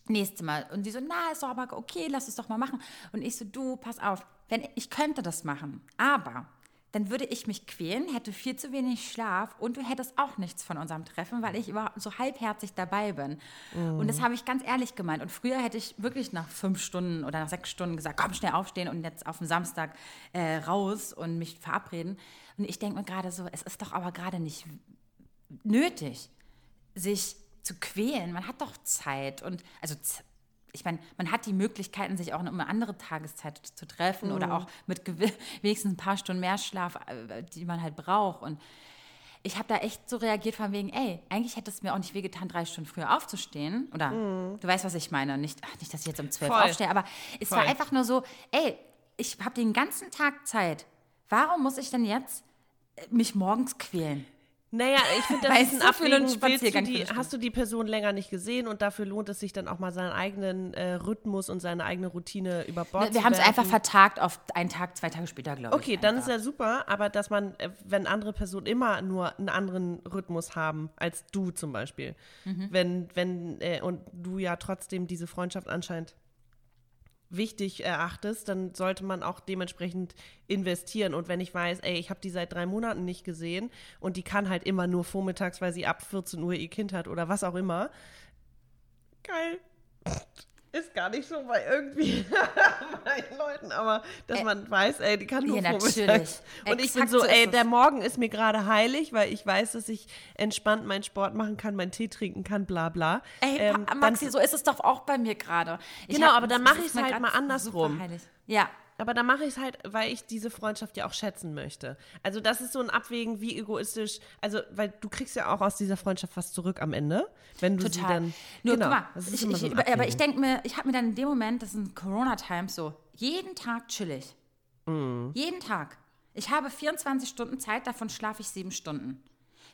nächstes Mal. Und sie so, na, ist doch aber okay, lass es doch mal machen. Und ich so, du, pass auf, wenn ich könnte das machen, aber dann würde ich mich quälen, hätte viel zu wenig Schlaf und du hättest auch nichts von unserem Treffen, weil ich immer so halbherzig dabei bin. Mhm. Und das habe ich ganz ehrlich gemeint. Und früher hätte ich wirklich nach fünf Stunden oder nach sechs Stunden gesagt, komm, schnell aufstehen und jetzt auf dem Samstag äh, raus und mich verabreden. Und ich denke mir gerade so, es ist doch aber gerade nicht nötig, sich zu quälen. Man hat doch Zeit und also ich meine, man hat die Möglichkeiten, sich auch um eine andere Tageszeit zu treffen mhm. oder auch mit wenigstens ein paar Stunden mehr Schlaf, äh, die man halt braucht. Und ich habe da echt so reagiert von wegen, ey, eigentlich hätte es mir auch nicht wehgetan, drei Stunden früher aufzustehen. Oder mhm. du weißt, was ich meine. Nicht, ach, nicht, dass ich jetzt um zwölf aufstehe, aber es Voll. war einfach nur so, ey, ich habe den ganzen Tag Zeit. Warum muss ich denn jetzt äh, mich morgens quälen? Naja, ich finde, das ist ein Abwägen. Du die, hast du die Person länger nicht gesehen und dafür lohnt es sich dann auch mal seinen eigenen äh, Rhythmus und seine eigene Routine über Bord Wir, wir haben es einfach vertagt auf einen Tag, zwei Tage später, glaube okay, ich. Okay, dann ist ja super, aber dass man, äh, wenn andere Personen immer nur einen anderen Rhythmus haben als du zum Beispiel, mhm. wenn, wenn, äh, und du ja trotzdem diese Freundschaft anscheinend wichtig erachtest, dann sollte man auch dementsprechend investieren. Und wenn ich weiß, ey, ich habe die seit drei Monaten nicht gesehen und die kann halt immer nur vormittags, weil sie ab 14 Uhr ihr Kind hat oder was auch immer. Geil ist gar nicht so bei irgendwie meinen Leuten, aber dass äh, man weiß, ey, die kann nur ja, vormittags. Und ich bin so, so ey, der Morgen ist mir gerade heilig, weil ich weiß, dass ich entspannt meinen Sport machen kann, meinen Tee trinken kann, bla bla. Ey, ähm, Maxi, dann, so ist es doch auch bei mir gerade. Genau, aber dann mache ich es halt mal andersrum. Ja, aber dann mache ich es halt, weil ich diese Freundschaft ja auch schätzen möchte. Also das ist so ein Abwägen, wie egoistisch, also weil du kriegst ja auch aus dieser Freundschaft was zurück am Ende, wenn du Total. sie dann. Nur genau, guck mal, ich, ich, so aber ich denke mir, ich habe mir dann in dem Moment, das sind Corona-Times so, jeden Tag chillig. Mm. Jeden Tag. Ich habe 24 Stunden Zeit, davon schlafe ich sieben Stunden.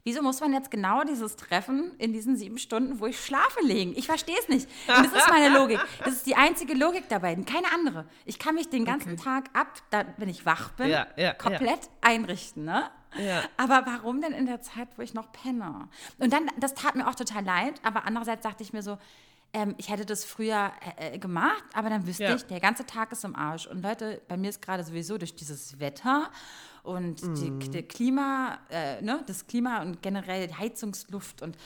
Wieso muss man jetzt genau dieses Treffen in diesen sieben Stunden, wo ich schlafe, legen? Ich verstehe es nicht. Und das ist meine Logik. Das ist die einzige Logik dabei, keine andere. Ich kann mich den ganzen okay. Tag ab, da, wenn ich wach bin, ja, ja, komplett ja. einrichten. Ne? Ja. Aber warum denn in der Zeit, wo ich noch penne? Und dann, das tat mir auch total leid, aber andererseits dachte ich mir so, ähm, ich hätte das früher äh, äh gemacht, aber dann wüsste ich, der ganze Tag ist im Arsch. Und Leute, bei mir ist gerade sowieso durch dieses Wetter und die, mhm. die Klima, äh, ne, das Klima und generell Heizungsluft und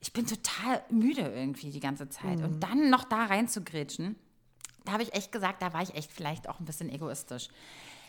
ich bin total müde irgendwie die ganze Zeit. Mm. Und dann noch da rein zu grätschen, da habe ich echt gesagt, da war ich echt vielleicht auch ein bisschen egoistisch.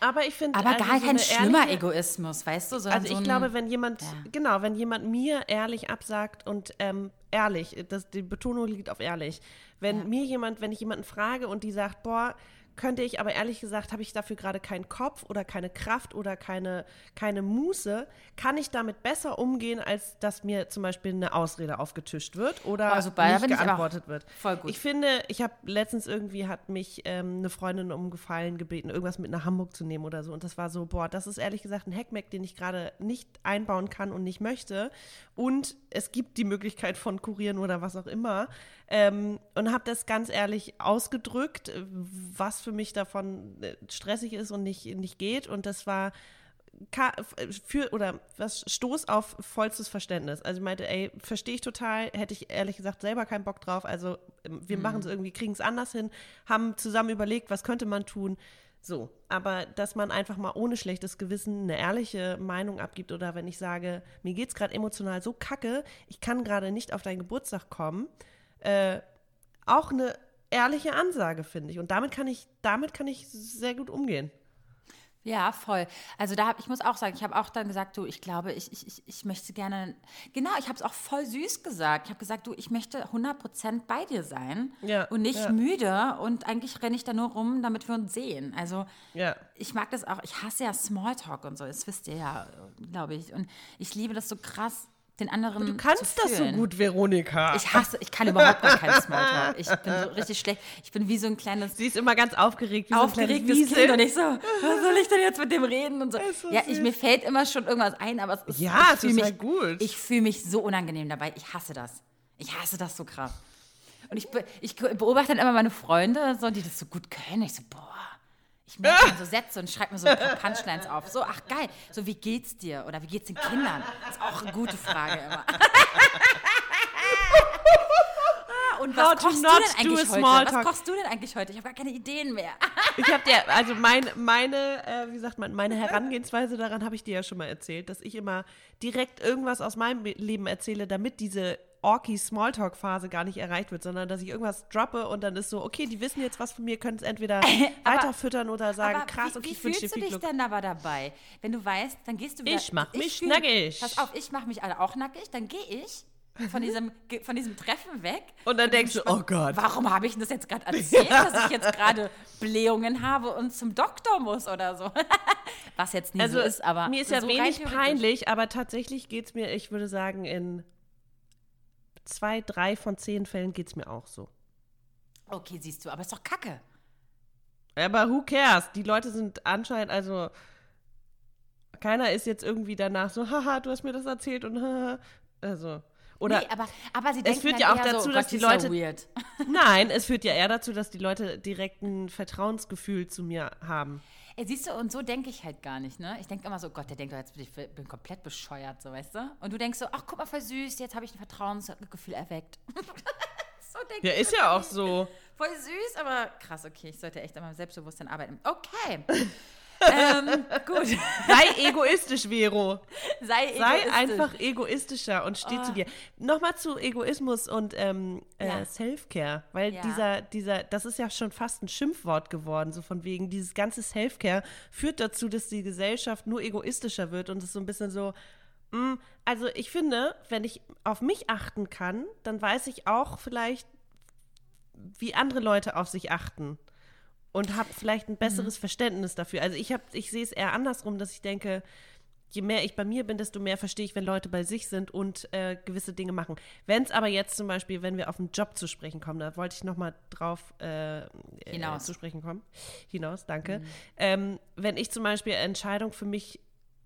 Aber ich finde. Aber also gar kein so schlimmer ehrliche, Egoismus, weißt du? also ich so glaube, wenn jemand, ja. genau, wenn jemand mir ehrlich absagt und ähm, ehrlich, das, die Betonung liegt auf ehrlich. Wenn ja. mir jemand, wenn ich jemanden frage und die sagt, boah, könnte ich, aber ehrlich gesagt habe ich dafür gerade keinen Kopf oder keine Kraft oder keine, keine Muße, kann ich damit besser umgehen, als dass mir zum Beispiel eine Ausrede aufgetischt wird oder also nicht geantwortet wird. Voll gut. Ich finde, ich habe letztens irgendwie hat mich ähm, eine Freundin um Gefallen gebeten, irgendwas mit nach Hamburg zu nehmen oder so und das war so, boah, das ist ehrlich gesagt ein Hackmack, den ich gerade nicht einbauen kann und nicht möchte und es gibt die Möglichkeit von Kurieren oder was auch immer. Ähm, und habe das ganz ehrlich ausgedrückt, was für mich davon äh, stressig ist und nicht, nicht geht. Und das war für oder was Stoß auf vollstes Verständnis. Also ich meinte, ey, verstehe ich total, hätte ich ehrlich gesagt selber keinen Bock drauf. Also ähm, wir mhm. machen es irgendwie, kriegen es anders hin, haben zusammen überlegt, was könnte man tun. So, aber dass man einfach mal ohne schlechtes Gewissen eine ehrliche Meinung abgibt oder wenn ich sage, mir geht es gerade emotional so kacke, ich kann gerade nicht auf deinen Geburtstag kommen, äh, auch eine ehrliche Ansage, finde ich. Und damit kann ich, damit kann ich sehr gut umgehen. Ja, voll. Also da habe ich muss auch sagen, ich habe auch dann gesagt, du, ich glaube, ich, ich, ich möchte gerne, genau, ich habe es auch voll süß gesagt. Ich habe gesagt, du, ich möchte 100% bei dir sein ja, und nicht ja. müde und eigentlich renne ich da nur rum, damit wir uns sehen. Also ja. ich mag das auch, ich hasse ja Smalltalk und so, das wisst ihr ja, glaube ich. Und ich liebe das so krass, den anderen Du kannst das so gut, Veronika. Ich hasse, ich kann überhaupt gar keinen Smalltalk. Ich bin so richtig schlecht. Ich bin wie so ein kleines. Sie ist immer ganz aufgeregt, wie aufgeregtes so ein Kind und ich so, was soll ich denn jetzt mit dem reden und so. so ja, ich, mir fällt immer schon irgendwas ein, aber es ist ja, ich fühle mich gut. Ich fühle mich so unangenehm dabei. Ich hasse das. Ich hasse das so krass. Und ich, ich beobachte dann immer meine Freunde, so, die das so gut können. Ich so, boah ich merke dann so Sätze und schreibe mir so ein paar Punchlines auf. So, ach geil, so wie geht's dir? Oder wie geht's den Kindern? Das ist auch eine gute Frage immer. und was kochst du denn eigentlich heute? Was kochst du denn eigentlich heute? Ich habe gar keine Ideen mehr. ich habe dir, also mein, meine, äh, wie sagt man, meine Herangehensweise daran habe ich dir ja schon mal erzählt, dass ich immer direkt irgendwas aus meinem Leben erzähle, damit diese orky Smalltalk-Phase gar nicht erreicht wird, sondern dass ich irgendwas droppe und dann ist so, okay, die wissen jetzt was von mir, können es entweder weiterfüttern oder sagen, krass, okay, wie, wie ich wünsche dir viel Glück. Wie fühlst du dich denn aber dabei? Wenn du weißt, dann gehst du wieder. Ich mach mich fühl, nackig. Pass auf, ich mach mich alle auch nackig, dann gehe ich von diesem, von diesem Treffen weg. Und dann denkst du, oh Gott. Warum habe ich das jetzt gerade erzählt, dass ich jetzt gerade Blähungen habe und zum Doktor muss oder so? Was jetzt nicht also so ist, aber. Mir ist ja so wenig peinlich, aber tatsächlich geht es mir, ich würde sagen, in zwei, drei von zehn Fällen geht es mir auch so. Okay, siehst du, aber ist doch kacke. Aber who cares? Die Leute sind anscheinend, also keiner ist jetzt irgendwie danach so, haha, du hast mir das erzählt und haha. Also. Oder nee, aber, aber sie es führt ja auch dazu, so, dass die Leute. So nein, es führt ja eher dazu, dass die Leute direkt ein Vertrauensgefühl zu mir haben. Ey, siehst du, und so denke ich halt gar nicht, ne? Ich denke immer so, Gott, der denkt doch jetzt, ich bin komplett bescheuert, so, weißt du? Und du denkst so, ach, guck mal, voll süß, jetzt habe ich ein Vertrauensgefühl erweckt. so denke ja, ist ja auch so. Voll süß, aber krass, okay, ich sollte echt an meinem Selbstbewusstsein arbeiten. Okay ähm, gut. Sei egoistisch, Vero. Sei, egoistisch. Sei einfach egoistischer und steh oh. zu dir. Nochmal zu Egoismus und ähm, äh, ja. Self-Care, weil ja. dieser, dieser, das ist ja schon fast ein Schimpfwort geworden, so von wegen, dieses ganze Self-Care führt dazu, dass die Gesellschaft nur egoistischer wird und es ist so ein bisschen so, mh, mm, also ich finde, wenn ich auf mich achten kann, dann weiß ich auch vielleicht, wie andere Leute auf sich achten und habe vielleicht ein besseres mhm. Verständnis dafür. Also ich habe, ich sehe es eher andersrum, dass ich denke, je mehr ich bei mir bin, desto mehr verstehe ich, wenn Leute bei sich sind und äh, gewisse Dinge machen. Wenn es aber jetzt zum Beispiel, wenn wir auf einen Job zu sprechen kommen, da wollte ich noch mal drauf äh, äh, zu sprechen kommen. Hinaus, danke. Mhm. Ähm, wenn ich zum Beispiel Entscheidung für mich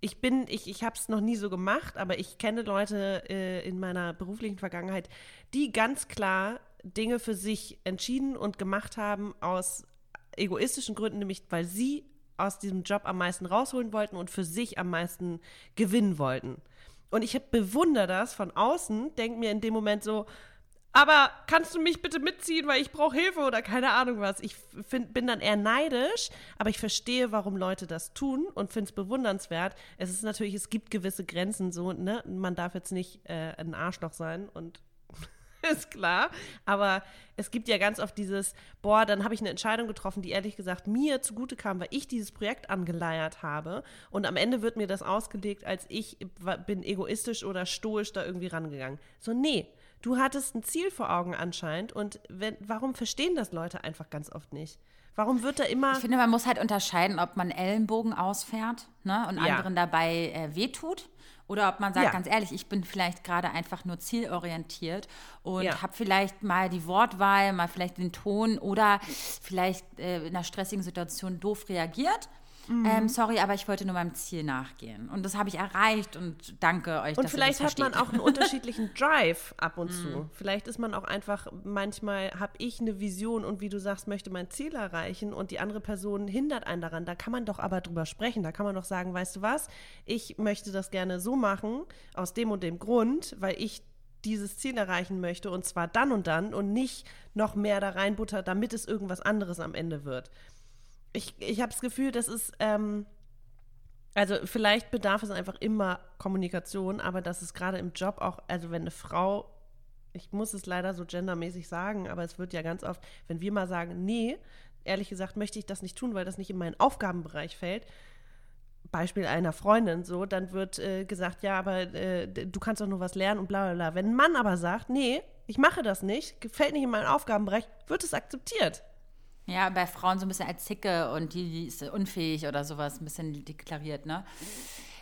ich bin, ich, ich habe es noch nie so gemacht, aber ich kenne Leute äh, in meiner beruflichen Vergangenheit, die ganz klar Dinge für sich entschieden und gemacht haben aus egoistischen Gründen, nämlich weil sie aus diesem Job am meisten rausholen wollten und für sich am meisten gewinnen wollten. Und ich bewundere das von außen, denke mir in dem Moment so, aber kannst du mich bitte mitziehen, weil ich brauche Hilfe oder keine Ahnung was. Ich find, bin dann eher neidisch, aber ich verstehe, warum Leute das tun und finde es bewundernswert. Es ist natürlich, es gibt gewisse Grenzen so, ne? Man darf jetzt nicht äh, ein Arschloch sein und ist klar. Aber es gibt ja ganz oft dieses, boah, dann habe ich eine Entscheidung getroffen, die ehrlich gesagt mir zugute kam, weil ich dieses Projekt angeleiert habe. Und am Ende wird mir das ausgelegt, als ich bin egoistisch oder stoisch da irgendwie rangegangen. So, nee. Du hattest ein Ziel vor Augen anscheinend und wenn, warum verstehen das Leute einfach ganz oft nicht? Warum wird da immer. Ich finde, man muss halt unterscheiden, ob man Ellenbogen ausfährt ne, und ja. anderen dabei äh, wehtut oder ob man sagt, ja. ganz ehrlich, ich bin vielleicht gerade einfach nur zielorientiert und ja. habe vielleicht mal die Wortwahl, mal vielleicht den Ton oder vielleicht äh, in einer stressigen Situation doof reagiert. Mhm. ähm, sorry, aber ich wollte nur meinem Ziel nachgehen. Und das habe ich erreicht und danke euch, und dass vielleicht ihr das hat man auch einen unterschiedlichen Drive ab und zu. Mhm. Vielleicht ist man auch einfach, manchmal habe ich eine Vision und wie du sagst, möchte mein Ziel erreichen und die andere Person hindert einen daran. Da kann man doch aber drüber sprechen. Da kann man doch sagen, weißt du was, ich möchte das gerne so machen, aus dem und dem Grund, weil ich dieses Ziel erreichen möchte und zwar dann und dann und nicht noch mehr da reinbuttert, damit es irgendwas anderes am Ende wird. Ich, ich habe das Gefühl, das ist, ähm, also vielleicht bedarf es einfach immer Kommunikation, aber das ist gerade im Job auch, also wenn eine Frau, ich muss es leider so gendermäßig sagen, aber es wird ja ganz oft, wenn wir mal sagen, nee, ehrlich gesagt möchte ich das nicht tun, weil das nicht in meinen Aufgabenbereich fällt, Beispiel einer Freundin so, dann wird äh, gesagt, ja, aber äh, du kannst doch nur was lernen und bla bla bla. Wenn ein Mann aber sagt, nee, ich mache das nicht, gefällt nicht in meinen Aufgabenbereich, wird es akzeptiert. Ja, bei Frauen so ein bisschen als Zicke und die, die ist unfähig oder sowas ein bisschen deklariert, ne?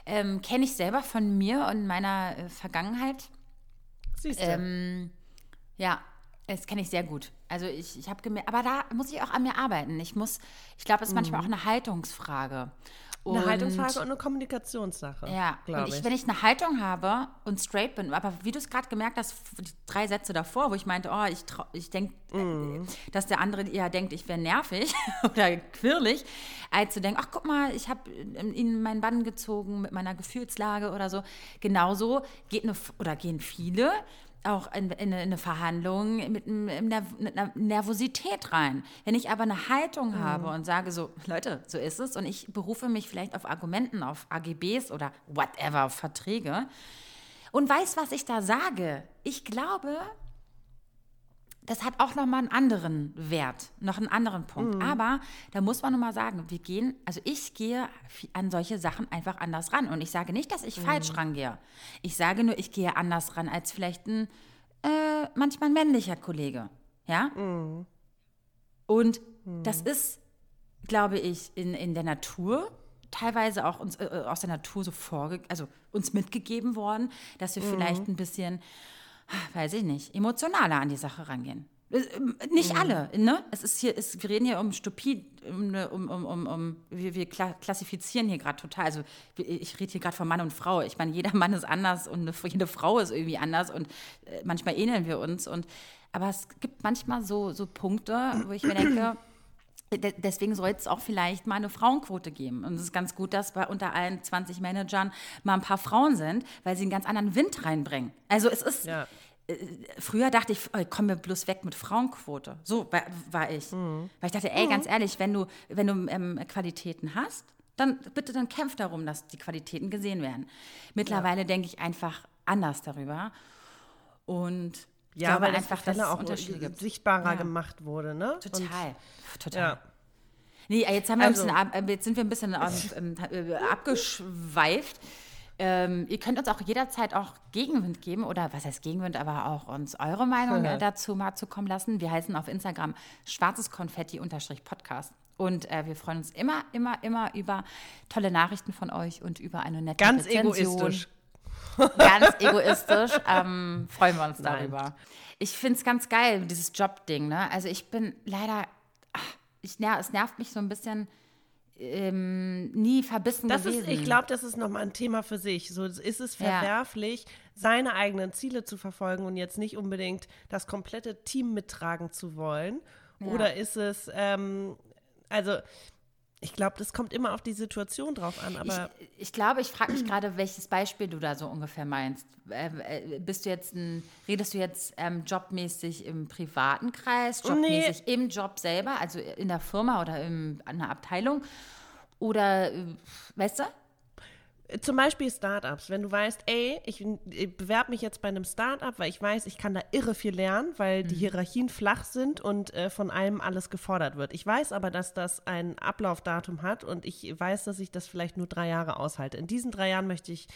Ähm, Kenne ich selber von mir und meiner äh, Vergangenheit. Siehst du. Ähm, ja, das kenne ich sehr gut. Also ich, ich habe gemerkt, aber da muss ich auch an mir arbeiten. Ich muss, ich glaube, es ist mhm. manchmal auch eine Haltungsfrage. Und eine Haltungsfrage und eine Kommunikationssache. Ja, und ich, wenn ich eine Haltung habe und straight bin, aber wie du es gerade gemerkt hast, die drei Sätze davor, wo ich meinte, oh, ich, ich denke, mm. dass der andere eher denkt, ich wäre nervig oder quirlig, als zu denken, ach guck mal, ich habe in meinen Bann gezogen mit meiner Gefühlslage oder so. Genauso geht eine, oder gehen viele auch in, in, eine Verhandlung mit, einer Nervosität rein. Wenn ich aber eine Haltung mhm. habe und sage so, Leute, so ist es und ich berufe mich vielleicht auf Argumenten, auf AGBs oder whatever, auf Verträge und weiß, was ich da sage. Ich glaube, das hat auch nochmal einen anderen Wert, noch einen anderen Punkt. Mhm. Aber da muss man nochmal sagen, wir gehen, also ich gehe an solche Sachen einfach anders ran. Und ich sage nicht, dass ich mhm. falsch rangehe. Ich sage nur, ich gehe anders ran als vielleicht ein äh, manchmal ein männlicher Kollege. Ja? Mhm. Und das ist, glaube ich, in, in der Natur teilweise auch uns äh, aus der Natur so vorge also uns mitgegeben worden, dass wir vielleicht ein bisschen weiß ich nicht, emotionaler an die Sache rangehen. Äh, nicht mhm. alle, ne? Es ist hier, es, wir reden hier um stupid, um, um, um, um, um wir, wir klassifizieren hier gerade total. Also ich rede hier gerade von Mann und Frau. Ich meine, jeder Mann ist anders und eine, jede Frau ist irgendwie anders und äh, manchmal ähneln wir uns. Und aber es gibt manchmal so, so Punkte, wo ich mir denke, Deswegen soll es auch vielleicht mal eine Frauenquote geben. Und es ist ganz gut, dass bei unter allen 20 Managern mal ein paar Frauen sind, weil sie einen ganz anderen Wind reinbringen. Also es ist, ja. Früher dachte ich, oh, komm mir bloß weg mit Frauenquote. So war, war ich. Mhm. Weil ich dachte, ey, mhm. ganz ehrlich, wenn du, wenn du ähm, Qualitäten hast, dann bitte dann kämpf darum, dass die Qualitäten gesehen werden. Mittlerweile ja. denke ich einfach anders darüber. Und ja, glaube weil einfach, dass es auch Unterschiede gibt. sichtbarer ja. gemacht wurde, ne? Total, Und, total. Ja. Nee, jetzt, haben wir also, bisschen, äh, jetzt sind wir ein bisschen ähm, äh, abgeschweift. Ähm, ihr könnt uns auch jederzeit auch Gegenwind geben oder was heißt Gegenwind, aber auch uns eure Meinung ja. dazu mal zukommen lassen. Wir heißen auf Instagram schwarzes Konfetti-Podcast. Und äh, wir freuen uns immer, immer, immer über tolle Nachrichten von euch und über eine nette Ganz Rezension. egoistisch. Ganz egoistisch. Ähm, freuen wir uns darüber. Nein. Ich finde es ganz geil, dieses Job-Ding. Ne? Also ich bin leider, ach, ich, es nervt mich so ein bisschen, ähm, nie verbissen das gewesen. Ist, ich glaube, das ist nochmal ein Thema für sich. So ist es verwerflich, ja. seine eigenen Ziele zu verfolgen und jetzt nicht unbedingt das komplette Team mittragen zu wollen. Ja. Oder ist es, ähm, also ich glaube, das kommt immer auf die Situation drauf an. Aber ich, ich glaube, ich frage mich gerade, welches Beispiel du da so ungefähr meinst. Äh, äh, bist du jetzt ein, redest du jetzt ähm, jobmäßig im privaten Kreis, jobmäßig nee. im Job selber, also in der Firma oder in einer Abteilung? Oder, äh, weißt du? Zum Beispiel Startups, wenn du weißt, ey, ich, ich bewerbe mich jetzt bei einem Startup, weil ich weiß, ich kann da irre viel lernen, weil mhm. die Hierarchien flach sind und äh, von allem alles gefordert wird. Ich weiß aber, dass das ein Ablaufdatum hat und ich weiß, dass ich das vielleicht nur drei Jahre aushalte. In diesen drei Jahren möchte ich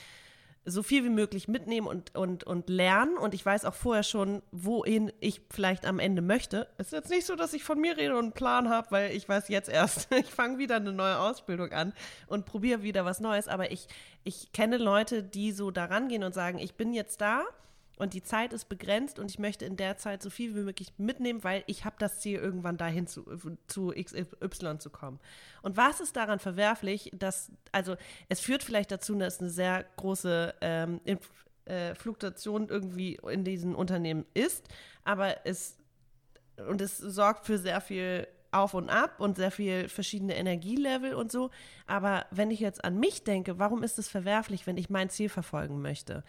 so viel wie möglich mitnehmen und, und, und lernen. Und ich weiß auch vorher schon, wohin ich vielleicht am Ende möchte. Es ist jetzt nicht so, dass ich von mir rede und einen Plan habe, weil ich weiß jetzt erst, ich fange wieder eine neue Ausbildung an und probiere wieder was Neues. Aber ich, ich kenne Leute, die so da rangehen und sagen, ich bin jetzt da und die Zeit ist begrenzt und ich möchte in der Zeit so viel wie möglich mitnehmen, weil ich habe das Ziel, irgendwann dahin zu, zu XY zu kommen. Und was ist daran verwerflich, dass, also es führt vielleicht dazu, dass eine sehr große ähm, äh, Fluktuation irgendwie in diesen Unternehmen ist, aber es und es sorgt für sehr viel auf und ab und sehr viel verschiedene Energielevel und so. Aber wenn ich jetzt an mich denke, warum ist es verwerflich, wenn ich mein Ziel verfolgen möchte?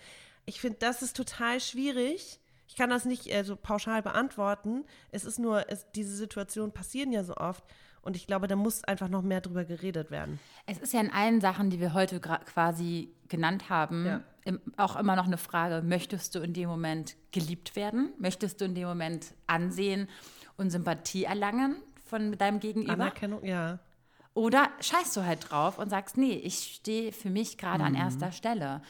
Ich finde, das ist total schwierig. Ich kann das nicht äh, so pauschal beantworten. Es ist nur, es, diese Situationen passieren ja so oft. Und ich glaube, da muss einfach noch mehr drüber geredet werden. Es ist ja in allen Sachen, die wir heute quasi genannt haben, ja. im, auch immer noch eine Frage, möchtest du in dem Moment geliebt werden? Möchtest du in dem Moment Ansehen und Sympathie erlangen? von deinem Gegenüber. Anerkennung, ja. Oder scheißt du halt drauf und sagst, nee, ich stehe für mich gerade mhm. an erster Stelle.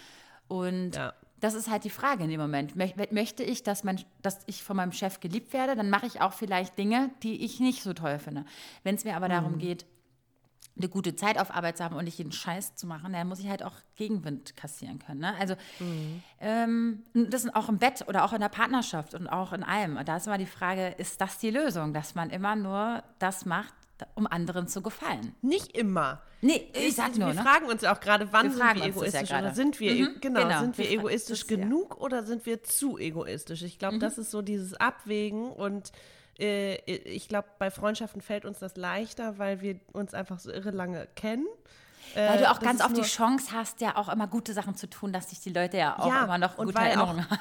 Und ja. Das ist halt die Frage in dem Moment. Möchte ich, dass, mein, dass ich von meinem Chef geliebt werde, dann mache ich auch vielleicht Dinge, die ich nicht so toll finde. Wenn es mir aber mhm. darum geht, eine gute Zeit auf Arbeit zu haben und nicht jeden Scheiß zu machen, dann muss ich halt auch Gegenwind kassieren können. Ne? Also mhm. ähm, das ist auch im Bett oder auch in der Partnerschaft und auch in allem. Da ist immer die Frage, ist das die Lösung, dass man immer nur das macht, um anderen zu gefallen? Nicht immer. Nee, ich, sag nur. Wir ne? fragen uns auch gerade, wann wir sind wir egoistisch ja oder sind wir, mhm, genau, genau, sind wir, wir egoistisch genug ja. oder sind wir zu egoistisch? Ich glaube, mhm. das ist so dieses Abwägen und äh, ich glaube, bei Freundschaften fällt uns das leichter, weil wir uns einfach so irre lange kennen. Weil du äh, auch ganz oft die Chance hast, ja auch immer gute Sachen zu tun, dass sich die Leute ja auch ja, immer noch gute Erinnerungen haben.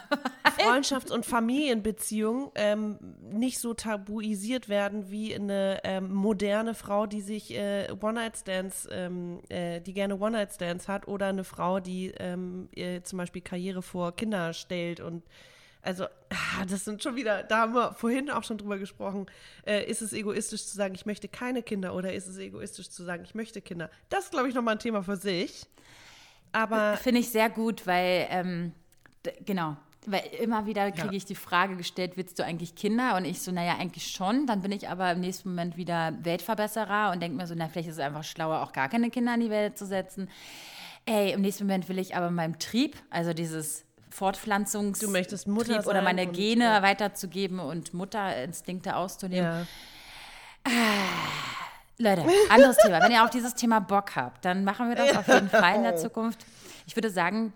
Freundschafts- und Familienbeziehungen ähm, nicht so tabuisiert werden wie eine ähm, moderne Frau, die sich äh, One-Night-Stands, ähm, äh, die gerne One-Night-Stands hat oder eine Frau, die äh, zum Beispiel Karriere vor Kinder stellt und also, ah, das sind schon wieder, da haben wir vorhin auch schon drüber gesprochen. Äh, ist es egoistisch zu sagen, ich möchte keine Kinder oder ist es egoistisch zu sagen, ich möchte Kinder? Das ist, glaube ich, nochmal ein Thema für sich. Aber. Finde ich sehr gut, weil, ähm, genau, weil immer wieder kriege ja. ich die Frage gestellt, willst du eigentlich Kinder? Und ich so, naja, eigentlich schon. Dann bin ich aber im nächsten Moment wieder Weltverbesserer und denke mir so, na, vielleicht ist es einfach schlauer, auch gar keine Kinder in die Welt zu setzen. Ey, im nächsten Moment will ich aber meinem Trieb, also dieses Fortpflanzungs du möchtest Mutter oder meine Gene ja. weiterzugeben und Mutterinstinkte auszunehmen. Ja. Ah, Leute, anderes Thema. Wenn ihr auf dieses Thema Bock habt, dann machen wir das auf jeden Fall in der Zukunft. Ich würde sagen,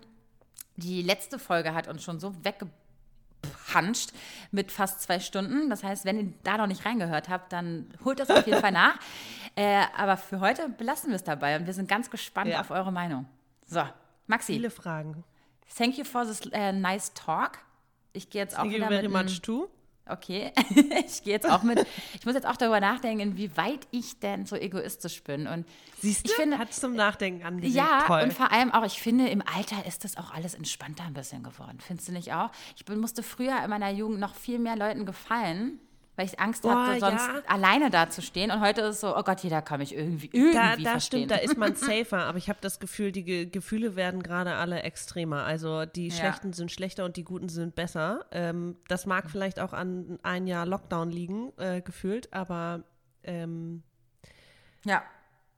die letzte Folge hat uns schon so weggepanscht mit fast zwei Stunden. Das heißt, wenn ihr da noch nicht reingehört habt, dann holt das auf jeden Fall nach. Äh, aber für heute belassen wir es dabei und wir sind ganz gespannt ja. auf eure Meinung. So, Maxi. Viele Fragen. Thank you for this uh, nice talk. Ich gehe jetzt auch Thank wieder you very mit much too. Okay, ich gehe jetzt auch mit. Ich muss jetzt auch darüber nachdenken, wie weit ich denn so egoistisch bin. Und Siehst du, ich finde, hat zum Nachdenken angeregt. Ja, Toll. und vor allem auch, ich finde, im Alter ist das auch alles entspannter ein bisschen geworden. Findest du nicht auch? Ich bin, musste früher in meiner Jugend noch viel mehr Leuten gefallen weil ich Angst oh, hatte, sonst ja. alleine dazustehen. Und heute ist es so, oh Gott, jeder kann mich irgendwie, irgendwie da, da verstehen. stimmt, da ist man safer. Aber ich habe das Gefühl, die Ge Gefühle werden gerade alle extremer. Also die ja. Schlechten sind schlechter und die Guten sind besser. Ähm, das mag vielleicht auch an ein Jahr Lockdown liegen, äh, gefühlt, aber ähm, ja.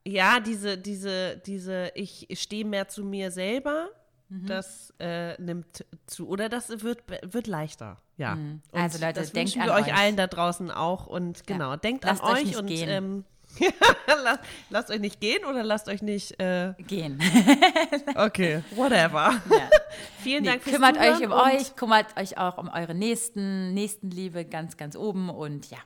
Ja, diese, diese, diese, ich stehe mehr zu mir selber Mhm. Das äh, nimmt zu. Oder das wird, wird leichter. Ja. Mhm. Also Leute, das denkt wir euch allen da draußen auch. Und genau, ja. denkt lasst an euch, und ähm, lasst, lasst, euch nicht gehen oder lasst euch nicht äh, gehen. okay, whatever. Ja. Vielen nee, Dank fürs Kümmert euch um euch, kümmert euch auch um eure Nächsten, Nächstenliebe ganz, ganz oben und ja.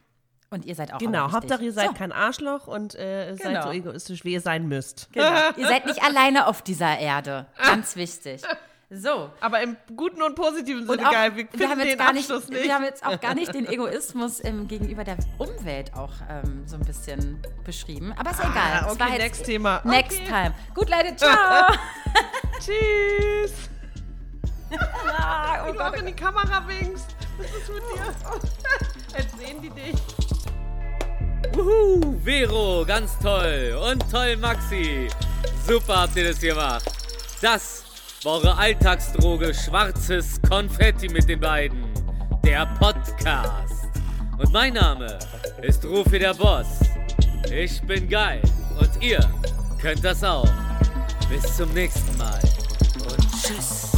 Und ihr seid auch Genau, Hauptsache ihr seid so. kein Arschloch und äh, genau. seid so egoistisch, wie ihr sein müsst. Genau. ihr seid nicht alleine auf dieser Erde. Ganz wichtig. So. Aber im guten und positiven Sinne geil. Wir, wir haben jetzt gar nicht, nicht, Wir haben jetzt auch gar nicht den Egoismus ähm, gegenüber der Umwelt auch ähm, so ein bisschen beschrieben. Aber ist ah, egal. Okay, war next Thema. Next okay. time. Gut, Leute, ciao. Tschüss. Ah, oh du auch in die Kamera winkst. Was ist mit dir? Jetzt sehen die dich. Wuhu, Vero, ganz toll. Und toll, Maxi. Super habt ihr das gemacht. Das war eure Alltagsdroge Schwarzes Konfetti mit den beiden. Der Podcast. Und mein Name ist Rufi der Boss. Ich bin geil. Und ihr könnt das auch. Bis zum nächsten Mal. Und tschüss.